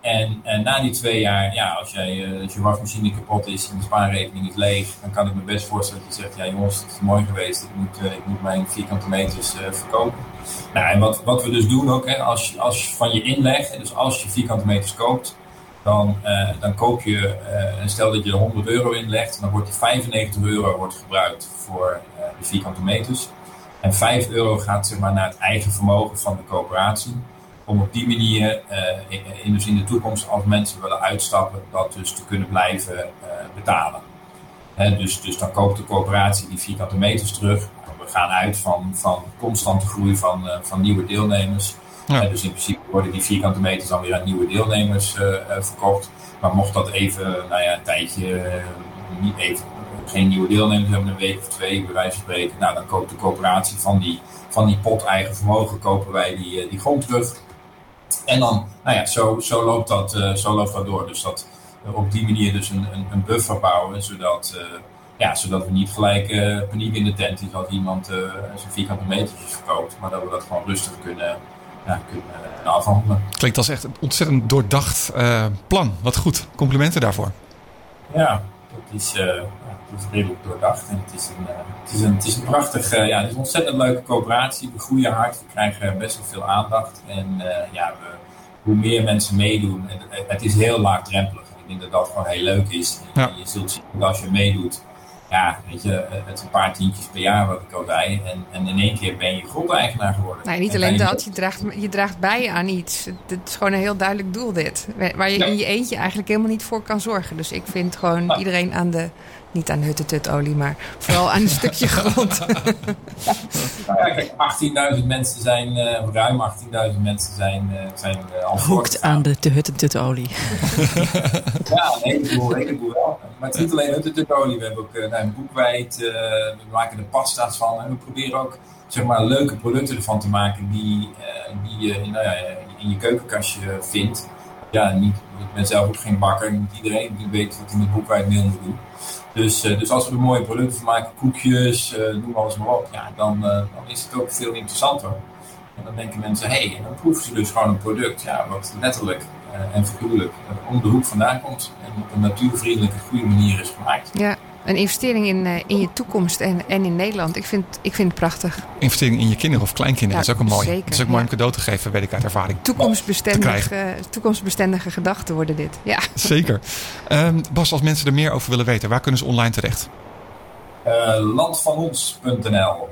En, en, na die twee jaar, ja, als, jij, als je wasmachine kapot is en de spaarrekening is leeg, dan kan ik me best voorstellen dat je zegt, ja jongens, het is mooi geweest, ik moet, moet mijn vierkante meters uh, verkopen. Nou, en wat, wat we dus doen ook, hè, als, als van je inleg, dus als je vierkante meters koopt, dan, dan koop je, stel dat je er 100 euro inlegt, dan wordt die 95 euro wordt gebruikt voor de vierkante meters. En 5 euro gaat maar, naar het eigen vermogen van de coöperatie om op die manier, uh, in, dus in de toekomst, als mensen willen uitstappen, dat dus te kunnen blijven uh, betalen. Dus, dus dan koopt de coöperatie die vierkante meters terug. We gaan uit van, van constante groei van, uh, van nieuwe deelnemers. Ja. dus in principe worden die vierkante meters dan weer aan nieuwe deelnemers verkocht. Maar mocht dat even, nou ja, een tijdje niet even geen nieuwe deelnemers hebben, een week of twee, bij wijze van spreken, nou, dan koopt de coöperatie van die, van die pot eigen vermogen, kopen wij die, die grond terug. En dan, nou ja, zo, zo, loopt, dat, uh, zo loopt dat door. Dus dat we op die manier dus een, een, een buffer bouwen, zodat, uh, ja, zodat we niet gelijk paniek in de tent is als iemand zijn vierkante metertjes verkoopt. Maar dat we dat gewoon rustig kunnen, ja, kunnen afhandelen. Klinkt als echt een ontzettend doordacht plan. Wat goed. Complimenten daarvoor. Ja, dat is, is redelijk doordacht. En het is een, het is een, het is een prachtig, ja, het is een ontzettend leuke coöperatie. We groeien hard, we krijgen best wel veel aandacht. En uh, ja, we, hoe meer mensen meedoen, het, het, is heel laagdrempelig. Ik denk dat dat gewoon heel leuk is. Ja. Je zult zien dat als je meedoet, ja, weet je, het is een paar tientjes per jaar wat ik al zei. En, en in één keer ben je grondeigenaar geworden. Nee, niet alleen dat, je draagt, je draagt bij aan iets. Het is gewoon een heel duidelijk doel dit. Waar je ja. in je eentje eigenlijk helemaal niet voor kan zorgen. Dus ik vind gewoon ja. iedereen aan de, niet aan huttetutolie, maar vooral aan een stukje grond. ja, kijk, 18.000 mensen zijn, uh, ruim 18.000 mensen zijn, uh, zijn uh, al Hoekt aan de te huttetutolie. ja, een heleboel, een heleboel wel. Maar het is niet alleen huttetutolie. We hebben ook uh, een boekwijd, we maken er pasta's van. En we proberen ook zeg maar, leuke producten ervan te maken die, die je nou ja, in je keukenkastje vindt. Ja, niet, ik ben zelf ook geen bakker. Niet iedereen die weet wat hij met boekwijdmeel moet doen. Dus, uh, dus als we er mooie producten van maken, koekjes, uh, noem alles maar op, ja, dan, uh, dan is het ook veel interessanter. En dan denken mensen, hé, hey, dan proeven ze dus gewoon een product, ja, wat letterlijk en figuurlijk om de hoek vandaan komt en op een natuurvriendelijke, goede manier is gemaakt. Ja, een investering in, uh, in je toekomst en, en in Nederland. Ik vind, ik vind het prachtig. Investering in je kinderen of kleinkinderen ja, is ook een mooi. Zeker, dat is ook mooi ja. om cadeau te geven, weet ik uit ervaring. Toekomstbestendige, toekomstbestendige gedachten worden dit. Ja. Zeker. Um, Bas, als mensen er meer over willen weten, waar kunnen ze online terecht? Uh, landvanons.nl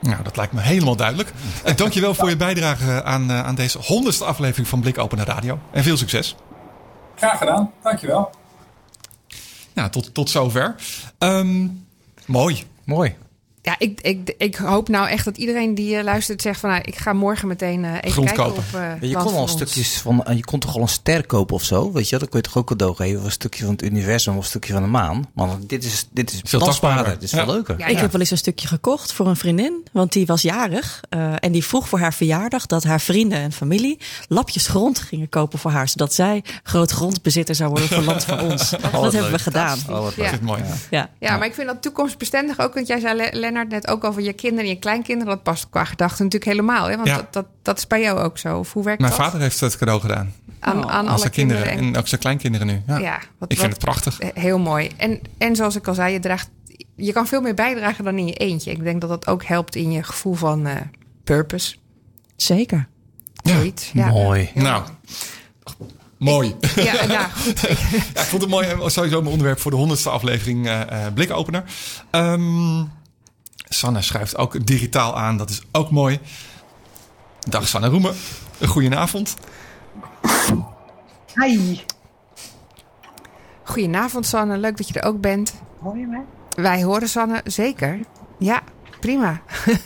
nou, dat lijkt me helemaal duidelijk. En dankjewel voor je bijdrage aan, aan deze honderdste aflevering van Blik Open Radio. En veel succes. Graag gedaan. Dankjewel. Nou, tot, tot zover. Um, mooi. Mooi. Ja, ik, ik, ik hoop nou echt dat iedereen die uh, luistert zegt van... Nou, ik ga morgen meteen uh, even Grond kijken kopen. op uh, Je kon al stukjes van... Je kon toch al een ster kopen of zo? Weet je, dan kun je toch ook cadeau geven. Of een stukje van het universum of een stukje van de maan. Maar dit is, dit is veel tastbaarder. Dit is veel leuker. Ja, ik heb wel eens een stukje gekocht voor een vriendin. Want die was jarig. Uh, en die vroeg voor haar verjaardag dat haar vrienden en familie... lapjes grond gingen kopen voor haar. Zodat zij groot grondbezitter zou worden voor land van ons. Oh, dat hebben leuk. we gedaan. Oh, wat Ja. mooi. Ja. Ja, maar ik vind dat toekomstbestendig ook. Want jij zei, Lennart, net ook over je kinderen en je kleinkinderen. Dat past qua gedachten natuurlijk helemaal. Hè? Want Ja. dat, dat, dat is bij jou ook zo. Of hoe werkt Mijn dat? vader heeft het cadeau gedaan. aan, aan Aan alle zijn kinderen. kinderen. En ook zijn kleinkinderen nu. Ja. ja, wat, Ik vind wat- het prachtig. Heel mooi. En, en zoals ik al zei, je, draagt, je kan veel meer bijdragen dan in je eentje. Ik denk dat dat ook helpt in je gevoel van eh, purpose. Zeker. Ja. Zoiets. Ja. Mooi. Nou, mooi. Ja, nou, goed. Ja, ik vond het mooi. eh, Sowieso mijn onderwerp voor de honderdste aflevering eh eh, blikopener. Ehm, Sanne schrijft ook digitaal aan. Dat is ook mooi. Dag Sanne Roemen. Een goedenavond. Hi. Goedenavond, Sanne. Leuk dat je er ook bent. Hoor je mij? Wij horen Sanne zeker. Ja, prima.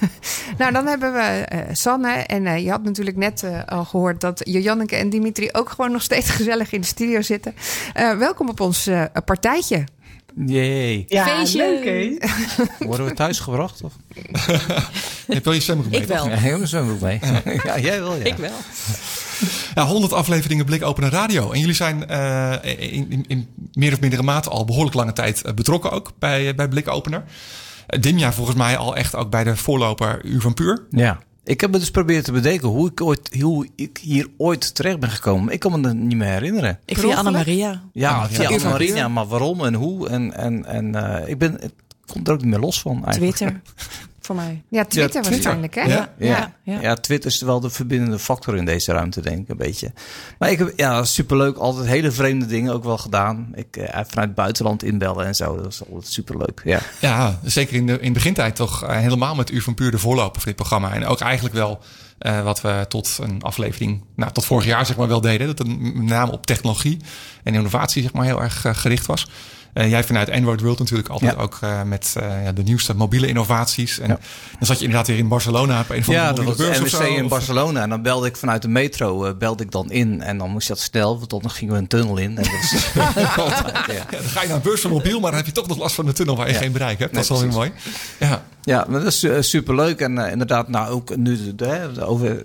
nou, dan hebben we eh, Sanne. En eh, je had natuurlijk net eh, al gehoord dat Janneke en Dimitri ook gewoon nog steeds gezellig in de studio zitten. Eh, welkom op ons eh, partijtje. Jee. Ja, Feestje. leuk hè? Worden we thuis gebracht? Of? Je hebt wel je zwembroek mee, Ik wel. Ja, heel zwembroek mee. ja, jij wel, ja. Ik wel. Ja, 100 afleveringen Blikopener Radio. En jullie zijn eh, in, in, in meer of mindere mate al behoorlijk lange tijd eh, betrokken ook bij, bij Blikopener. Eh, Dimja volgens mij al echt ook bij de voorloper Uur van Puur. Ja. Ik heb me dus proberen te bedenken hoe ik, ooit, hoe ik hier ooit terecht ben gekomen. Ik kan me dat niet meer herinneren. Ik via? Anna-Maria. Ja, via Marina, maar waarom en hoe. En, en, en eh, ik ben, ik kom er ook niet meer los van eigenlijk. Twitter. Voor mij. Ja, Twitter, Twitter. waarschijnlijk, hè? Ja. Ja. Ja. Ja. Twitter is wel de verbindende factor in deze ruimte, denk ik een beetje. Maar ik heb, ja, superleuk. Altijd hele vreemde dingen ook wel gedaan. Ik eh, vanuit het buitenland inbellen en zo. Dat is altijd superleuk. Ja. Ja, zeker in de, in de begintijd toch eh, helemaal met Uur van Puur de voorloper van dit programma. En ook eigenlijk wel eh, wat we tot een aflevering, nou tot vorig jaar zeg maar wel deden. Dat het met name op technologie en innovatie zeg maar heel erg eh, gericht was. Eh, jij vanuit Android World natuurlijk altijd Ja. ook eh, met eh, de nieuwste mobiele innovaties. En Ja. dan zat je inderdaad weer in Barcelona op een van Ja, de dat mobiele was de of NWC zo. in Of- Barcelona. En dan belde ik vanuit de metro, belde ik dan in. En dan moest je dat snel, want dan gingen we een tunnel in. En dan ga je naar beurs van mobiel, maar dan heb je toch nog last van de tunnel waar je geen bereik hebt. Dat is wel weer mooi. Ja. Ja, maar dat is superleuk. En inderdaad, nou ook nu de- over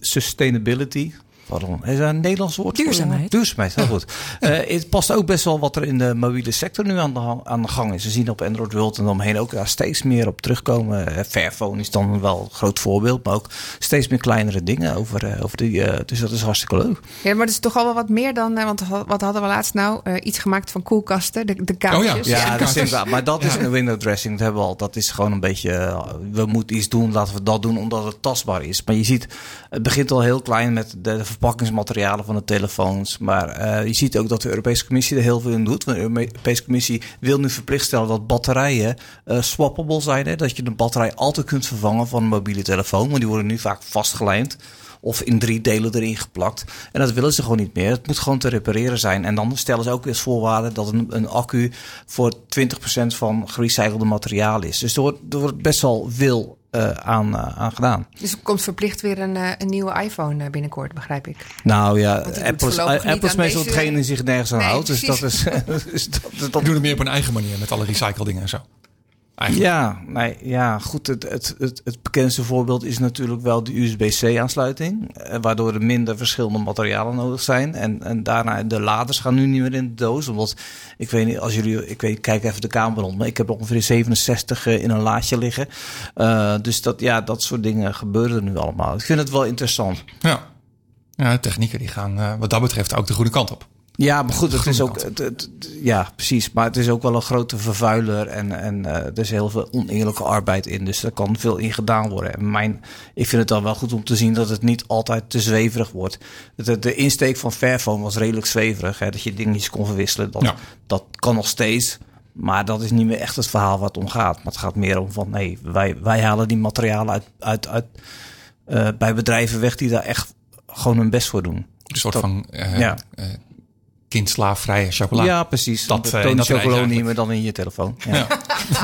sustainability. Pardon, is dat een Nederlands woord? voor? Duurzaamheid. Duurzaamheid, heel goed. Eh, het past ook best wel wat er in de mobiele sector nu aan de, aan de gang is. We zien op Android World en omheen ook daar steeds meer op terugkomen. Eh, Fairphone is dan wel een groot voorbeeld, maar ook steeds meer kleinere dingen over, eh, over die. dus dat is hartstikke leuk. Ja, maar het is toch al wel wat meer dan... eh, Want wat hadden we laatst nou? Eh, iets gemaakt van koelkasten, de, de kaartjes. Ja, Ja, dat is. Maar dat is een window dressing. Dat hebben we al. Dat is gewoon een beetje. we moeten iets doen. Laten we dat doen omdat het tastbaar is. Maar je ziet, het begint al heel klein met de, de verpakkingsmaterialen van de telefoons. Maar eh, je ziet ook dat de Europese Commissie er heel veel in doet. Want de Europese Commissie wil nu verplicht stellen dat batterijen eh, swappable zijn. Hè? Dat je de batterij altijd kunt vervangen van een mobiele telefoon. Maar die worden nu vaak vastgelijmd. Of in drie delen erin geplakt. En dat willen ze gewoon niet meer. Het moet gewoon te repareren zijn. En dan stellen ze ook weer als voorwaarde dat een, een accu voor 20% van gerecyclede materiaal is. Dus er wordt, er wordt best wel veel eh, aan, eh, aan gedaan. Dus er komt verplicht weer een, eh, een nieuwe iPhone binnenkort, begrijp ik. Nou ja, Apple is, Apple is meestal hetgene die zich nergens aan Nee, houdt. Dus dat is. dus dat, dat, Ik doe het meer op een eigen manier met alle recycledingen en zo. Eigenlijk. Ja, nee, ja, goed. Het, het, het, het bekendste voorbeeld is natuurlijk wel de USB-C-aansluiting. eh, Waardoor er minder verschillende materialen nodig zijn. En, en daarna, de laders gaan nu niet meer in de doos. Omdat, ik weet niet, als jullie, ik weet, kijk even de kamer rond. Maar ik heb ongeveer 67 in een laadje liggen. Eh, dus dat, ja, dat soort dingen gebeuren er nu allemaal. Ik vind het wel interessant. Ja. Ja, technieken die gaan eh, wat dat betreft ook de goede kant op. Ja, maar goed, het is ook. Het, het- ja, precies. Maar het is ook wel een grote vervuiler. En, en eh, er is heel veel oneerlijke arbeid in. Dus er kan veel in gedaan worden. En mijn, ik vind het dan wel goed om te zien dat het niet altijd te zweverig wordt. De, de insteek van Fairphone was redelijk zweverig. Hè, dat je dingetjes kon verwisselen. Dat, Ja. dat kan nog steeds. Maar dat is niet meer echt het verhaal waar het om gaat. Maar het gaat meer om van nee, wij, wij halen die materialen uit, uit, uit eh, bij bedrijven weg die daar echt gewoon hun best voor doen. Een soort dat- van eh ja. Eh, kindslaafvrije chocola. Ja, precies. Dat, Dat, eh, Chocolonely eigenlijk. maar dan in je telefoon. Ja, Ja.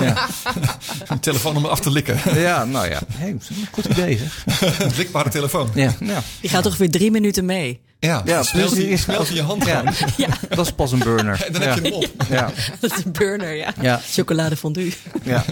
ja. Een telefoon om af te likken. ja nou ja. Hey, goed idee zeg. Een blikbare telefoon. Ja, ja. Die gaat toch weer drie minuten mee. Ja, Ja, smelt, je, smelt je hand Ja. gewoon. Dat is pas een burner. En dan ja. heb je hem op. Ja, Dat is een burner, ja. Ja. Chocoladefondue. ja.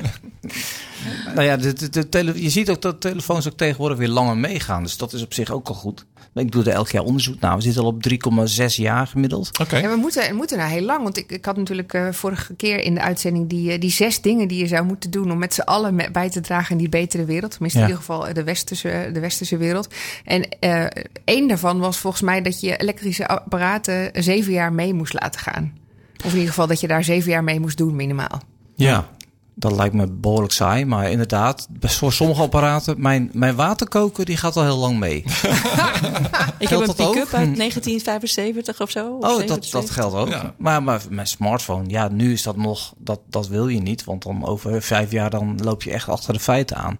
Nou ja, de, de, de je ziet ook dat telefoons ook tegenwoordig weer langer meegaan. Dus dat is op zich ook al goed. Ik doe er elk jaar onderzoek naar. We zitten al op 3,6 jaar gemiddeld. Oké. Ja, we moeten, we moeten nou heel lang. Want ik, ik had natuurlijk uh, vorige keer in de uitzending die, uh, die zes dingen die je zou moeten doen om met z'n allen bij te dragen in die betere wereld. Tenminste, ja. in ieder geval de westerse, de westerse wereld. En uh, één daarvan was volgens mij dat je elektrische apparaten zeven jaar mee moest laten gaan. Of in ieder geval dat je daar zeven jaar mee moest doen, minimaal. Ja, dat lijkt me behoorlijk saai. Maar inderdaad, voor sommige apparaten... Mijn, mijn waterkoker die gaat al heel lang mee. ik heb een pick-up uit 1975 of zo. Of oh, dat, dat geldt ook. Maar, maar mijn smartphone, ja, nu is dat nog... Dat, dat wil je niet. Want dan over vijf jaar dan loop je echt achter de feiten aan.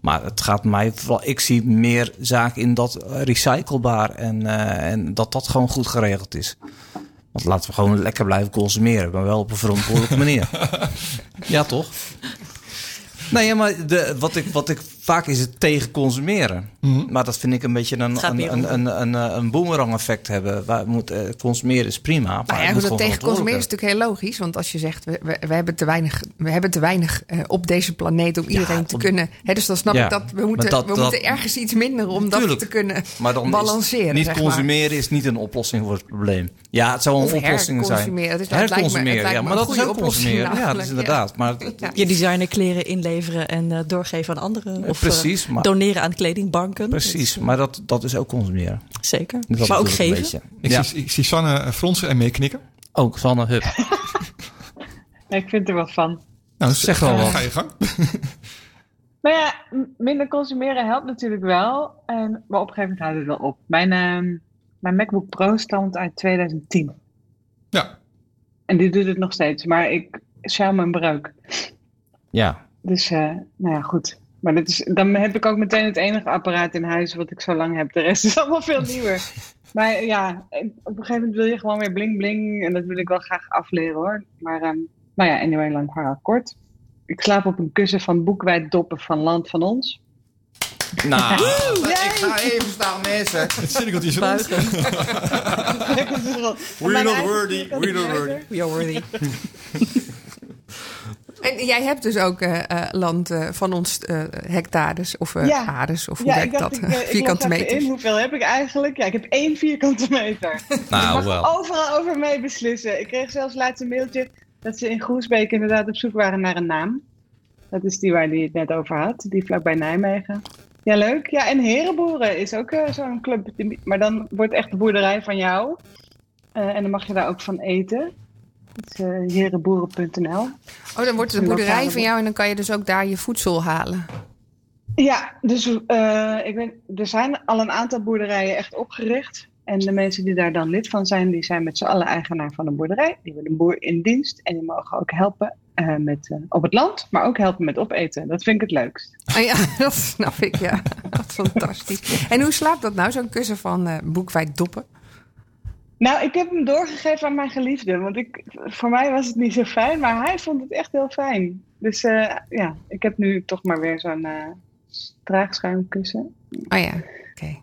Maar het gaat mij vooral... Ik zie meer zaken in dat recyclebaar... en, uh, en dat dat gewoon goed geregeld is. Laten we gewoon lekker blijven consumeren, maar wel op een verantwoordelijke manier. ja, toch? Nee, maar de, wat, ik, wat ik vaak is het tegen consumeren. Mhm. Maar dat vind ik een beetje een, een, een, een, een, een boomerang effect hebben. Waar moet, uh, consumeren is prima. Maar nou ja, dat tegen consumeren is natuurlijk heel logisch. Want als je zegt, we, we, we hebben te weinig, we hebben te weinig uh, op deze planeet om iedereen te kunnen. Hè, dus dan snap ja, ik dat we moeten, dat, we dat, moeten ergens iets minder om tuurlijk, dat te kunnen maar dan balanceren. Is, niet consumeren is niet een oplossing voor het probleem. Ja, het zou een oplossing zijn. Dus herconsumeren, ja, maar dat is ook consumeren. Ja, dat is inderdaad. Maar, Je designer kleren inleveren en uh, doorgeven aan anderen. Of, Precies. Maar, doneren aan kledingbanken. Precies, maar dat, dat is ook consumeren. Zeker. maar ook geven. Ik, ja. zie, ik zie Sanne eh, fronsen en meeknikken. Ook, Sanne, hup. ik vind er wat van. Nou, zeg wel wat. Ga je gang. nou ja, minder consumeren helpt natuurlijk wel. En, maar op een gegeven moment houdt het wel op. Mijn, uh, mijn MacBook Pro stamt uit 2010. Ja. En die doet het nog steeds. Maar ik sjouw mijn breuk. Ja. Dus, uh, nou ja, goed. Maar dat is, dan heb ik ook meteen het enige apparaat in huis wat ik zo lang heb. De rest is allemaal veel nieuwer. maar ja, op een gegeven moment wil je gewoon weer bling bling. En dat wil ik wel graag afleren hoor. Maar um, nou ja, anyway, lang verhaal kort. Ik slaap op een kussen van boekwijd doppen van Land van Ons. Nou, ik ga even staan mensen. Het cirkeltje is rond. We're not worthy. We're not worthy. We are worthy. En jij hebt dus ook uh, land uh, van ons uh, hectares of ja. of hoe ja, werkt dat? Ik, vierkante meter. In. Hoeveel heb ik eigenlijk? Ja, ik heb één vierkante meter. nou, ik mag overal over mee beslissen. Ik kreeg zelfs laatst een mailtje dat ze in Groesbeek inderdaad op zoek waren naar een naam. Dat is die waar die het net over had, die vlakbij Nijmegen. Ja, leuk. Ja, en Herenboeren is ook zo'n club. Maar dan wordt echt de boerderij van jou. en dan mag je daar ook van eten. Het is herenboeren.nl. Oh, dan wordt het een boerderij van jou en dan kan je dus ook daar je voedsel halen. Ja, dus uh, ik weet, er zijn al een aantal boerderijen echt opgericht. En de mensen die daar dan lid van zijn, die zijn met z'n allen eigenaar van een boerderij. Die hebben een boer in dienst en die mogen ook helpen uh, met, uh, op het land, maar ook helpen met opeten. Dat vind ik het leukst. Oh ja, dat snap ik, ja. Dat is fantastisch. En hoe slaapt dat nou, zo'n kussen van uh, boekwijd doppen? Nou, ik heb hem doorgegeven aan mijn geliefde. Want ik, voor mij was het niet zo fijn, maar hij vond het echt heel fijn. Dus uh, ja, ik heb nu toch maar weer zo'n uh, draagschuimkussen. Oh ja, oké.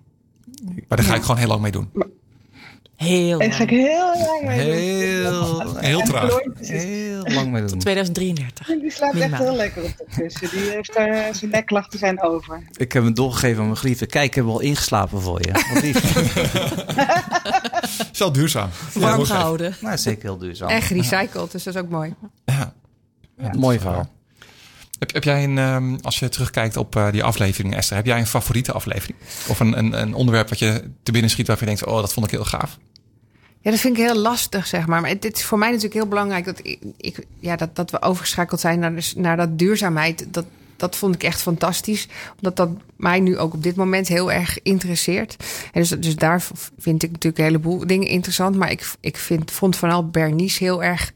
Maar daar ga ik gewoon heel lang mee doen. Maar, Heel lang. ga ik heel lang mee heel, Heel traag. Heel lang mee doen. 2033. Die slaapt echt heel lekker op de kussen. Die heeft daar, uh, zijn nekklachten zijn over. Ik heb hem doorgegeven aan mijn geliefde. Kijk, ik heb al ingeslapen voor je. Wat lief. is wel duurzaam. Warm ja, gehouden. Nou, zeker heel duurzaam. En gerecycled, dus dat is ook mooi. Ja. ja mooi verhaal. Heb, heb, jij een, um, als je terugkijkt op uh, die aflevering, Esther, heb jij een favoriete aflevering? Of een, een, een, onderwerp wat je te binnen schiet waarvan je denkt, oh, dat vond ik heel gaaf? Ja, dat vind ik heel lastig, zeg maar. Maar het, het is voor mij natuurlijk heel belangrijk dat, ik, ik, ja, dat, dat we overgeschakeld zijn naar, dus, naar dat duurzaamheid. Dat, dat vond ik echt fantastisch. Omdat dat mij nu ook op dit moment heel erg interesseert. En dus, dus daar vind ik natuurlijk een heleboel dingen interessant. Maar ik, ik vind, vond vooral Bernice heel erg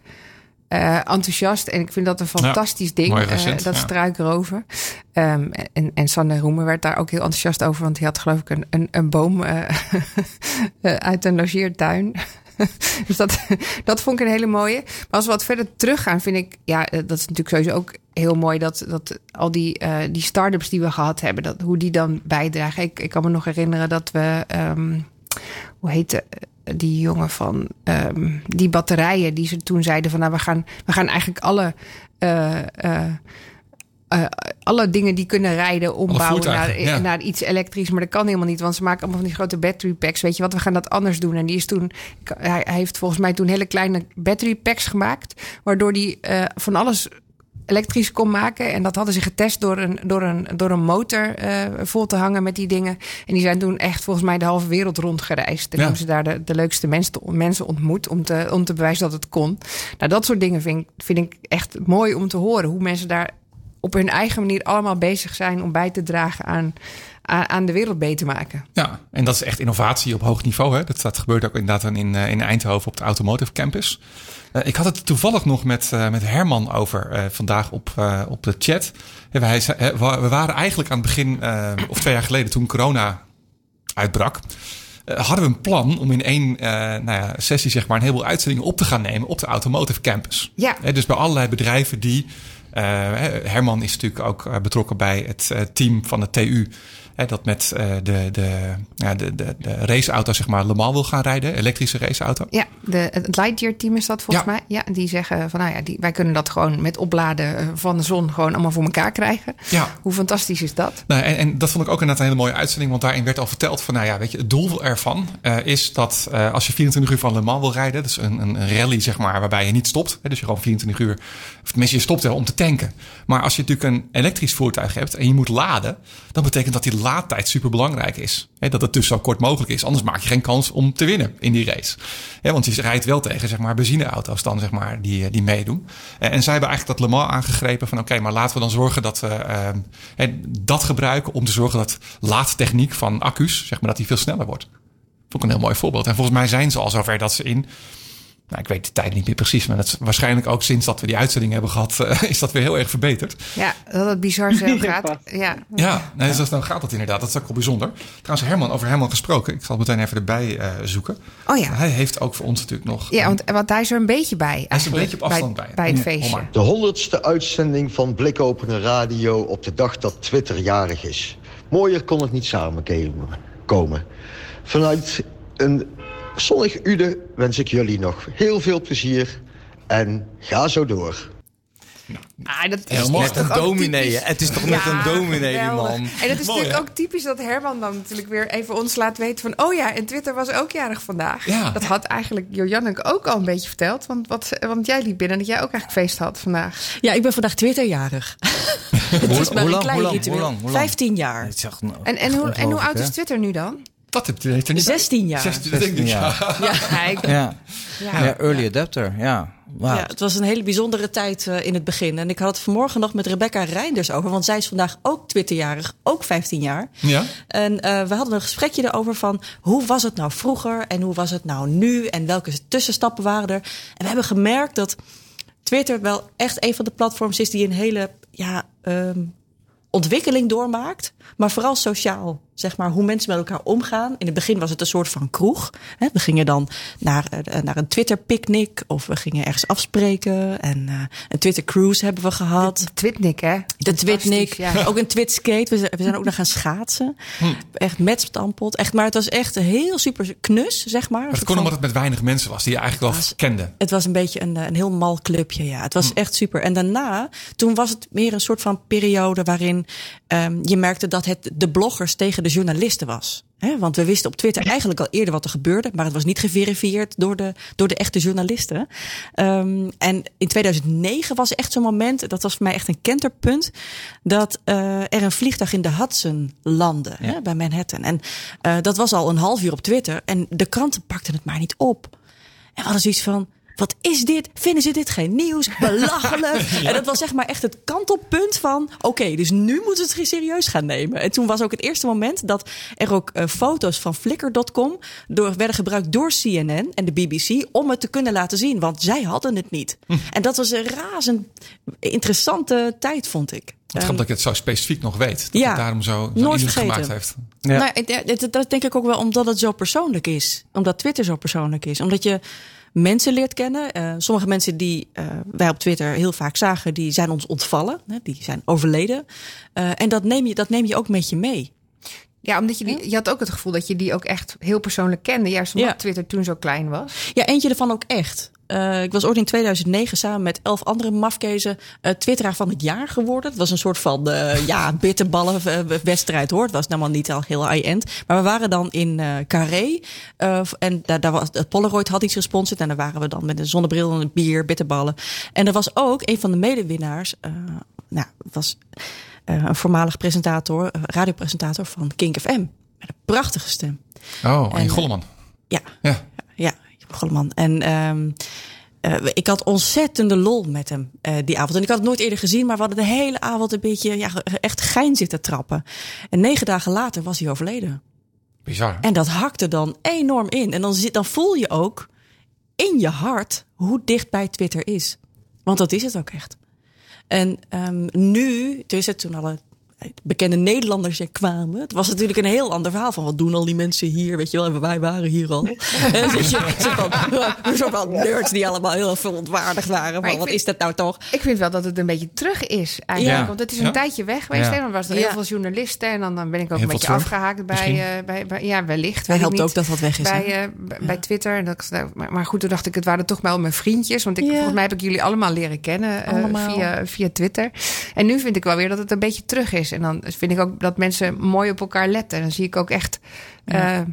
uh, enthousiast. En ik vind dat een fantastisch ding. Uh, dat ja. struikrover. Um, en, en Sanne Roemer werd daar ook heel enthousiast over. Want die had geloof ik een, een, een boom uh, uit een logeertuin. dus dat, dat vond ik een hele mooie. Maar als we wat verder teruggaan, vind ik, ja, dat is natuurlijk sowieso ook heel mooi dat, dat al die, uh, die start-ups die we gehad hebben, dat, hoe die dan bijdragen. Ik, ik kan me nog herinneren dat we, um, hoe heette die jongen van um, die batterijen, die ze toen zeiden van nou, we gaan, we gaan eigenlijk alle. Uh, alle dingen die kunnen rijden ombouwen naar, naar iets elektrisch. Maar dat kan helemaal niet, want ze maken allemaal van die grote battery packs. Weet je wat, we gaan dat anders doen. En die is toen, hij, heeft volgens mij toen hele kleine battery packs gemaakt, waardoor die uh, van alles elektrisch kon maken. En dat hadden ze getest door een, door een, door een motor uh, vol te hangen met die dingen. En die zijn toen echt volgens mij de halve wereld rondgereisd. En ja. hebben ze daar de, de leukste mensen, mensen ontmoet om te, om te bewijzen dat het kon. Nou, dat soort dingen vind, vind ik echt mooi om te horen. Hoe mensen daar op hun eigen manier allemaal bezig zijn om bij te dragen aan, aan de wereld beter maken. Ja, en dat is echt innovatie op hoog niveau. Hè? Dat, dat gebeurt ook inderdaad in, eh, in Eindhoven op de Automotive Campus. Uh, ik had het toevallig nog met, uh, met Herman over uh, vandaag op, op de chat. Wij, we waren eigenlijk aan het begin, of twee jaar geleden, toen corona uitbrak. hadden we een plan om in één nou ja, sessie zeg maar, een heleboel uitzendingen op te gaan nemen op de Automotive Campus. Ja. dus bij allerlei bedrijven die Herman is natuurlijk ook betrokken bij het team van de TU dat met uh, de, de, ja, de, de, de raceauto, zeg maar, Le Mans wil gaan rijden. Elektrische raceauto. Ja, de, het Lightyear team is dat volgens mij. Ja, die zeggen van nou ja, die, wij kunnen dat gewoon met opladen eh, van de zon gewoon allemaal voor elkaar krijgen. Ja. Hoe fantastisch is dat? Nou, en, en dat vond ik ook inderdaad een hele mooie uitzending. Want daarin werd al verteld van nou ja, weet je, het doel ervan uh, is dat uh, als je 24 uur van Le Mans wil rijden. Dus een, een rally zeg maar, waarbij je niet stopt. Hè, dus je gewoon 24 uur, of tenminste je stopt wel om te tanken. Maar als je natuurlijk een elektrisch voertuig hebt en je moet laden. Dan betekent dat die laadtijd super belangrijk is. dat het dus zo kort mogelijk is. Anders maak je geen kans om te winnen in die race. want je rijdt wel tegen zeg maar, benzineauto's dan, zeg maar, die, die meedoen. En, zij hebben eigenlijk dat Le Mans aangegrepen van... oké, maar laten we dan zorgen dat we uh, dat gebruiken... om te zorgen dat laadtechniek van accu's, zeg maar, dat die veel sneller wordt. Vond ik een heel mooi voorbeeld. En volgens mij zijn ze al zover dat ze in nou, ik weet de tijd niet meer precies, maar dat is waarschijnlijk ook sinds dat we die uitzending hebben gehad, uh, is dat weer heel erg verbeterd. Ja, dat het bizar zo gaat. Ja, ja nee, dus dan gaat dat inderdaad. Dat is ook wel bijzonder. Trouwens, Herman, over Herman gesproken. Ik zal het meteen even erbij uh, zoeken. Oh ja. Hij heeft ook voor ons natuurlijk nog. Ja, want, want hij is er een beetje bij. Hij is een beetje op afstand bij. Bij, bij het feestje. De honderdste uitzending van Blikopener Radio op de dag dat Twitter jarig is. Mooier kon het niet samenkomen. Vanuit een zonnig Ude wens ik jullie nog heel veel plezier en ga zo door. Ah, dat is net een dominee. Het is toch net een dominee, die man. En dat is natuurlijk ook typisch dat Herman dan natuurlijk weer even ons laat weten van... oh ja, en Twitter was ook jarig vandaag. Ja. Dat had eigenlijk Joanneke ook al een beetje verteld. Want, wat, want jij liep binnen dat jij ook eigenlijk feest had vandaag. Ja, ik ben vandaag Twitterjarig. het is maar een klein ritueel. Hoe lang, 15 jaar. En, en, hoe, en hoe oud is Twitter nu dan? Dat heeft er niet 16 jaar. 16, 16 jaar. Ja, ja. ja. ja. early adapter, ja. Wow. ja. Het was een hele bijzondere tijd uh, in het begin. En ik had het vanmorgen nog met Rebecca Reinders over. Want zij is vandaag ook Twitterjarig, ook 15 jaar. Ja. En uh, we hadden een gesprekje erover van... hoe was het nou vroeger en hoe was het nou nu? En welke tussenstappen waren er? En we hebben gemerkt dat Twitter wel echt een van de platforms is... die een hele ja, um, ontwikkeling doormaakt. Maar vooral sociaal zeg maar, hoe mensen met elkaar omgaan. In het begin was het een soort van kroeg. We gingen dan naar, eh, naar een Twitter-picnic of we gingen ergens afspreken. En uh, een Twitter-cruise hebben we gehad. De, Twitnik, hè? De Twitnik. Ja. Ook een Twitskate. We, we zijn ook nog gaan schaatsen. Hm. Echt met stampot. Echt, maar het was echt heel super knus, zeg maar. Maar het kon omdat het met weinig mensen was die je eigenlijk wel kende. Het was een beetje een, een heel mal clubje, ja. Het was hm. echt super. En daarna, toen was het meer een soort van periode waarin um, je merkte dat het de bloggers tegen de journalisten was. want we wisten op Twitter eigenlijk al eerder wat er gebeurde, maar het was niet geverifieerd door de, door de echte journalisten. Um, en in 2009 was echt zo'n moment, dat was voor mij echt een kenterpunt, dat uh, er een vliegtuig in de Hudson landde ja. bij Manhattan. En uh, dat was al een half uur op Twitter en de kranten pakten het maar niet op. En we hadden zoiets van, wat is dit? Vinden ze dit geen nieuws? Belachelijk. En dat was zeg maar echt het kantelpunt van... oké, dus nu moeten we het serieus gaan nemen. En toen was ook het eerste moment dat er ook uh, foto's van Flickr.com... Door, werden gebruikt door CNN en de BBC om het te kunnen laten zien. Want zij hadden het niet. Hm. En dat was een razend interessante tijd, vond ik. Het um, dat je het zo specifiek nog weet. Dat ja, het daarom zo, zo nooit gemaakt heeft. Ja. Nou, dat denk ik ook wel omdat het zo persoonlijk is. Omdat Twitter zo persoonlijk is. Omdat je mensen leert kennen. Uh, sommige mensen die uh, wij op Twitter heel vaak zagen, die zijn ons ontvallen. Hè, die zijn overleden. Uh, en dat neem, je, dat neem je ook met je mee. Ja, omdat je die, je had ook het gevoel dat je die ook echt heel persoonlijk kende. Juist omdat ja. Twitter toen zo klein was. Ja, eentje ervan ook echt. Uh, ik was ooit in 2009 samen met elf andere mafkezen uh, twitteraar van het jaar geworden. Het was een soort van uh, ja, bitterballen wedstrijd hoor. Het was helemaal niet al heel high-end. Maar we waren dan in Carré. en daar, daar was, het Polaroid had iets gesponsord. En daar waren we dan met een zonnebril en een bier, bitterballen. En er was ook een van de medewinnaars. nou, was een voormalig presentator, radiopresentator van Kink FM. Met een prachtige stem. Oh, en, Golleman. Ja. Ja. Ja, Golleman. En um, uh, ik had ontzettende lol met hem uh, die avond. En ik had het nooit eerder gezien, maar we hadden de hele avond een beetje ja, echt gein zitten trappen. En negen dagen later was hij overleden. Bizar. En dat hakte dan enorm in. En dan, zit, dan voel je ook in je hart hoe dichtbij Twitter is. Want dat is het ook echt. En um, nu, dus het toen alle bekende Nederlanders er kwamen. Het was natuurlijk een heel ander verhaal van wat doen al die mensen hier, weet je wel, en wij waren hier al. en dus je, van, zo van nerds die allemaal heel verontwaardigd waren. Maar wat is dat nou toch? Ik vind wel dat het een beetje terug is eigenlijk. Want het is een tijdje weg geweest. Ja. Dan was er heel veel journalisten en dan, dan ben ik ook een beetje afgehaakt bij, uh, bij, bij, ja, wellicht. Hij helpt ook dat wat weg is. Bij, uh, bij Twitter. En dat, maar, maar, goed, toen dacht ik, het waren toch wel mijn vriendjes. Want ik, volgens mij heb ik jullie allemaal leren kennen uh, via, via Twitter. En nu vind ik wel weer dat het een beetje terug is. En dan vind ik ook dat mensen mooi op elkaar letten. Dan zie ik ook echt. Ja. Uh,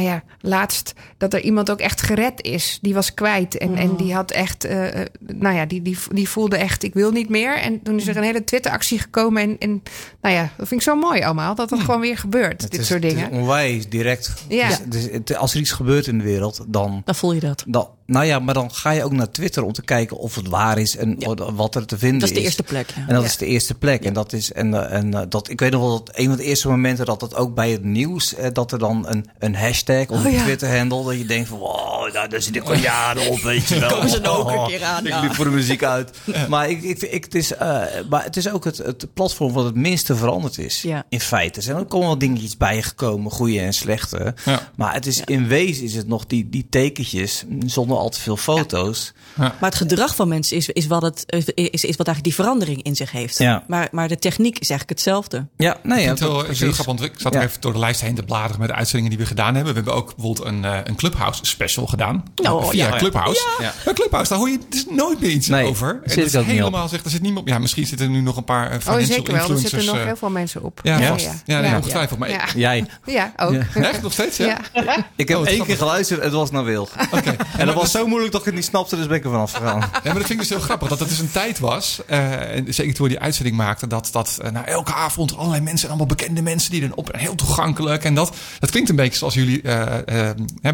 nou ja, laatst dat er iemand ook echt gered is. Die was kwijt en, en die had echt, uh, nou ja, die, die, die voelde echt, ik wil niet meer. En toen is er een hele Twitter-actie gekomen. En, en nou ja, dat vind ik zo mooi allemaal, dat dat gewoon weer gebeurt, dit soort dingen. Het is onwijs direct. Ja. Dus, dus, als er iets gebeurt in de wereld, dan... Dan voel je dat. Dan, nou ja, maar dan ga je ook naar Twitter om te kijken of het waar is en wat er te vinden is. Dat is de eerste plek. Ja. En dat is de eerste plek. En dat is, en, eh, en dat, ik weet nog wel dat een van de eerste momenten dat het ook bij het nieuws, dat er dan een, een hashtag of een oh, Twitter-handle, dat je denkt van, wow, nou, daar zit ik al jaren op, weet je wel. Komen ze ook een keer aan. Ik liep voor de muziek uit. Maar, ik, ik, ik, het is, uh, maar het is ook het, het platform wat het minste veranderd is. In feite. Er zijn ook allemaal dingetjes bijgekomen, goede en slechte. Maar het is, in wezen is het nog die, die tekentjes, zonder al te veel foto's. Maar het gedrag van mensen is, is, wat het, is, is wat eigenlijk die verandering in zich heeft. Maar, maar de techniek is eigenlijk hetzelfde. Ja, nee, ja, dat, is heel grappig. Ik zat even door de lijst heen te bladeren met de uitzendingen die we gedaan hebben. We hebben ook bijvoorbeeld een, uh, een Clubhouse special gedaan. Oh, via ja. Clubhouse. Ja. Een Clubhouse, daar hoor je dus nooit meer iets nee, over. Zit is helemaal zegt, er zit niemand op. Ja, misschien zitten er nu nog een paar uh, Oh, zeker wel. Er zitten nog heel veel mensen op. Ja, ja, ja. ja, ongetwijfeld. Maar Jij? Ja, ook. Echt nog steeds? Ja. Ik heb oh, één keer geluisterd, het was naar Wil. Oké. En dat was zo moeilijk dat ik het niet snapte, dus ben ik er vanaf gegaan. Ja, maar dat vind ik dus heel grappig. Dat het dus een tijd was, uh, zeker toen we die uitzending maakten, dat, dat uh, nou, elke avond allerlei mensen, allemaal bekende mensen die dan op en heel toegankelijk. En dat, dat klinkt een beetje zoals jullie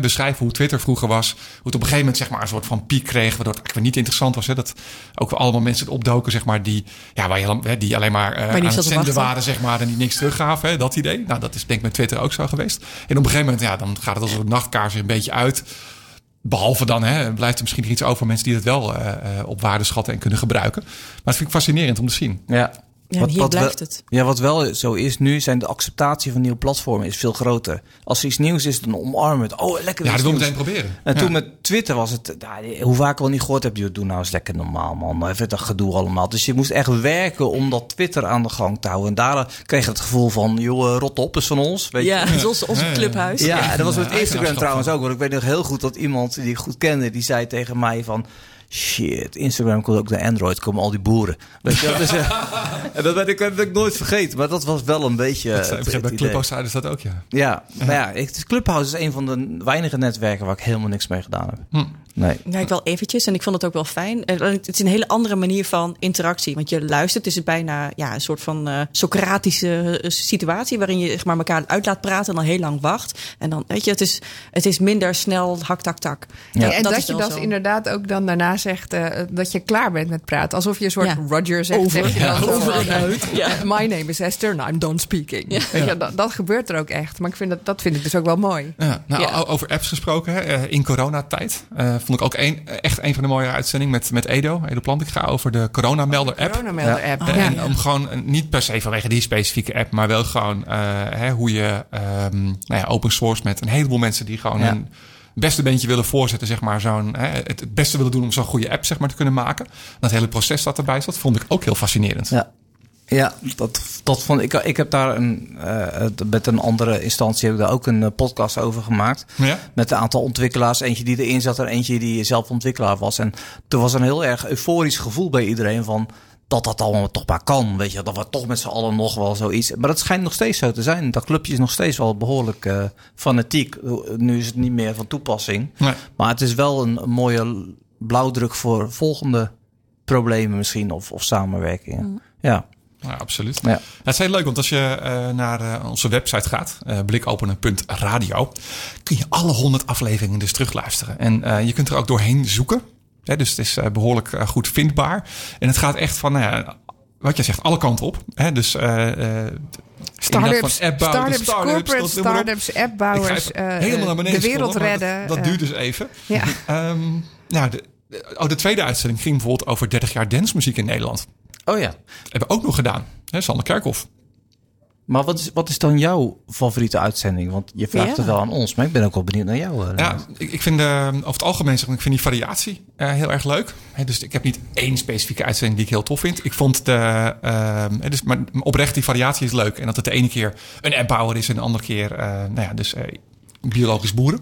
beschrijven hoe Twitter vroeger was. Hoe het op een gegeven moment zeg maar een soort van piek kreeg, waardoor het eigenlijk niet interessant was. Hè? Dat ook allemaal mensen opdoken, zeg maar, die, ja, waar je, die alleen maar, uh, aan het zenden waren, zeg maar, en die niks teruggaven. Hè? Dat idee. Nou, dat is denk ik met Twitter ook zo geweest. En op een gegeven moment, ja, dan gaat het als een nachtkaars een beetje uit. Behalve dan hè, blijft er misschien iets over mensen die het wel uh, op waarde schatten en kunnen gebruiken. Maar dat vind ik fascinerend om te zien. Ja, ja, wat, hier blijft het. Ja, wat wel zo is nu, zijn de acceptatie van nieuwe platformen is veel groter. Als er iets nieuws is, dan omarmen het. Oh, lekker. Ja, dat wil meteen proberen. En toen met Twitter was het, nou, hoe vaak ik al niet gehoord heb, je doe nou eens lekker normaal, man. Even dat gedoe allemaal. Dus je moest echt werken om dat Twitter aan de gang te houden. En daar kreeg je het gevoel van, joh, rot op is van ons. Weet ja, je? Zoals onze clubhuis. Ja, en dat was met Instagram trouwens ook. Want ik weet nog heel goed dat iemand die ik goed kende, die zei tegen mij van shit, Instagram komt ook naar Android, komen al die boeren. Weet je, dus, en dat ben ik, heb ik nooit vergeten, maar dat was wel een beetje. Dat, het, het bij Clubhouse zeiden ze dat ook, ja. Ja, maar ja, ik, Clubhouse is een van de weinige netwerken waar ik helemaal niks mee gedaan heb. Hm. Nee. Ja, ik wel eventjes en ik vond het ook wel fijn. Het is een hele andere manier van interactie. Want je luistert, het is bijna ja, een soort van uh, Socratische eh, situatie... waarin je zeg maar, elkaar uit laat praten en dan heel lang wacht. En dan, weet je, het is, het is minder snel hak, tak, tak. Ja. en dat, je dat zo. inderdaad ook dan daarna zegt uh, dat je klaar bent met praten. Alsof je een soort ja. Roger zegt. Over, zeg je dan over en uit. Ja. My name is Esther and I'm done speaking. Ja. Dat, dat, gebeurt er ook echt. Maar ik vind dat, dat vind ik dus ook wel mooi. Ja, nou, Over apps gesproken, hè, in coronatijd... Uh, vond ik ook een, echt een van de mooie uitzendingen met, met Edo, Edo Plantinga, over de coronamelder-app. Coronamelder-app, ja. En om gewoon, niet per se vanwege die specifieke app, maar wel gewoon uh, hè, hoe je um, nou ja, open source met een heleboel mensen die gewoon een beste beentje willen voorzetten, zeg maar, zo'n, hè, het, het, beste willen doen om zo'n goede app zeg maar, te kunnen maken. Dat hele proces dat erbij zat, vond ik ook heel fascinerend. Ja. Ja, dat, dat vond ik. Ik heb daar een, uh, met een andere instantie heb ik daar ook een podcast over gemaakt. Ja? Met een aantal ontwikkelaars. Eentje die erin zat en eentje die zelf ontwikkelaar was. En er was een heel erg euforisch gevoel bij iedereen van dat dat allemaal toch maar kan. Weet je, dat we toch met z'n allen nog wel zoiets. Maar dat schijnt nog steeds zo te zijn. Dat clubje is nog steeds wel behoorlijk uh, fanatiek. Nu is het niet meer van toepassing. Nee. Maar het is wel een, mooie blauwdruk voor volgende problemen misschien. Of, of samenwerkingen. Mm. Ja. Ja, absoluut. Ja. Het is heel leuk, want als je uh, naar uh, onze website gaat, uh, blikopenen.radio, kun je alle 100 afleveringen dus terugluisteren. En je kunt er ook doorheen zoeken dus het is eh, behoorlijk eh, goed vindbaar. En het gaat echt van, nou wat je zegt, alle kanten op. Hè? Dus uh, Startups, startups, corporate startups, appbouwers, helemaal naar beneden de wereld redden. Dat, duurt dus even. Ja. Um, nou, de, oh, de tweede uitzending ging bijvoorbeeld over 30 jaar dancemuziek in Nederland. Oh ja. Hebben we ook nog gedaan. Hè, Sander Kerkhoff. Maar wat is, wat is dan jouw favoriete uitzending? Want je vraagt het wel aan ons, maar ik ben ook wel benieuwd naar jou. Uh, ja, ik, ik vind uh, over het algemeen zeg ik vind die variatie uh, heel erg leuk. dus ik heb niet één specifieke uitzending die ik heel tof vind. Ik vond de, ehm, dus, maar oprecht die variatie is leuk. En dat het de ene keer een appbouwer is en de andere keer, nou ja, dus biologisch boeren.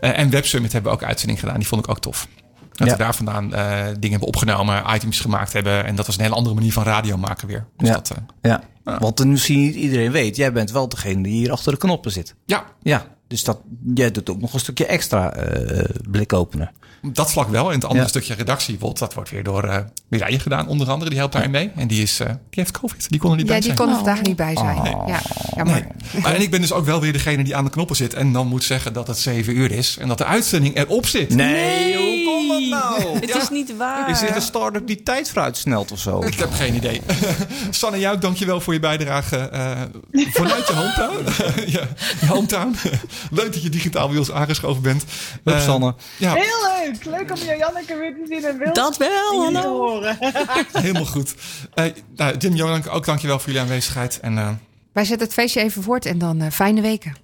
en Web Summit hebben we ook uitzending gedaan. Die vond ik ook tof. Dat we daar vandaan dingen hebben opgenomen, items gemaakt hebben. En dat was een hele andere manier van radio maken weer. Dus ja. Dat, ja. Ja. Want misschien niet iedereen weet, jij bent wel degene die hier achter de knoppen zit. Ja. Ja, dus dat, jij doet ook nog een stukje extra uh, blik openen. Dat vlak wel. En het andere stukje redactie, dat wordt weer door uh, Mireille gedaan, onder andere. Die helpt daarin mee. En die, is, uh, die heeft COVID. Die kon er niet bij zijn. Ja, die kon er vandaag niet bij zijn. Oh. Ja. Nee. Maar, en ik ben dus ook wel weer degene die aan de knoppen zit. En dan moet zeggen dat het zeven uur is. En dat de uitzending erop zit. Nee, hoe komt dat nou? Het is niet waar. Is dit een start-up die tijd vooruit snelt of zo? Ik heb geen idee. Sanne, jou dankjewel voor je bijdrage uh, vanuit je hometown. ja, je hometown. Leuk dat je digitaal bij ons aangeschoven bent. Leuk, Sanne. Ja. Heel leuk. Leuk om je Janneke weer te zien en Wil Dat wel, hallo. te horen. Helemaal goed. Uh, nou, Jim, Janneke, ook dankjewel voor jullie aanwezigheid. En, uh, Wij zetten het feestje even voort en dan uh, fijne weken.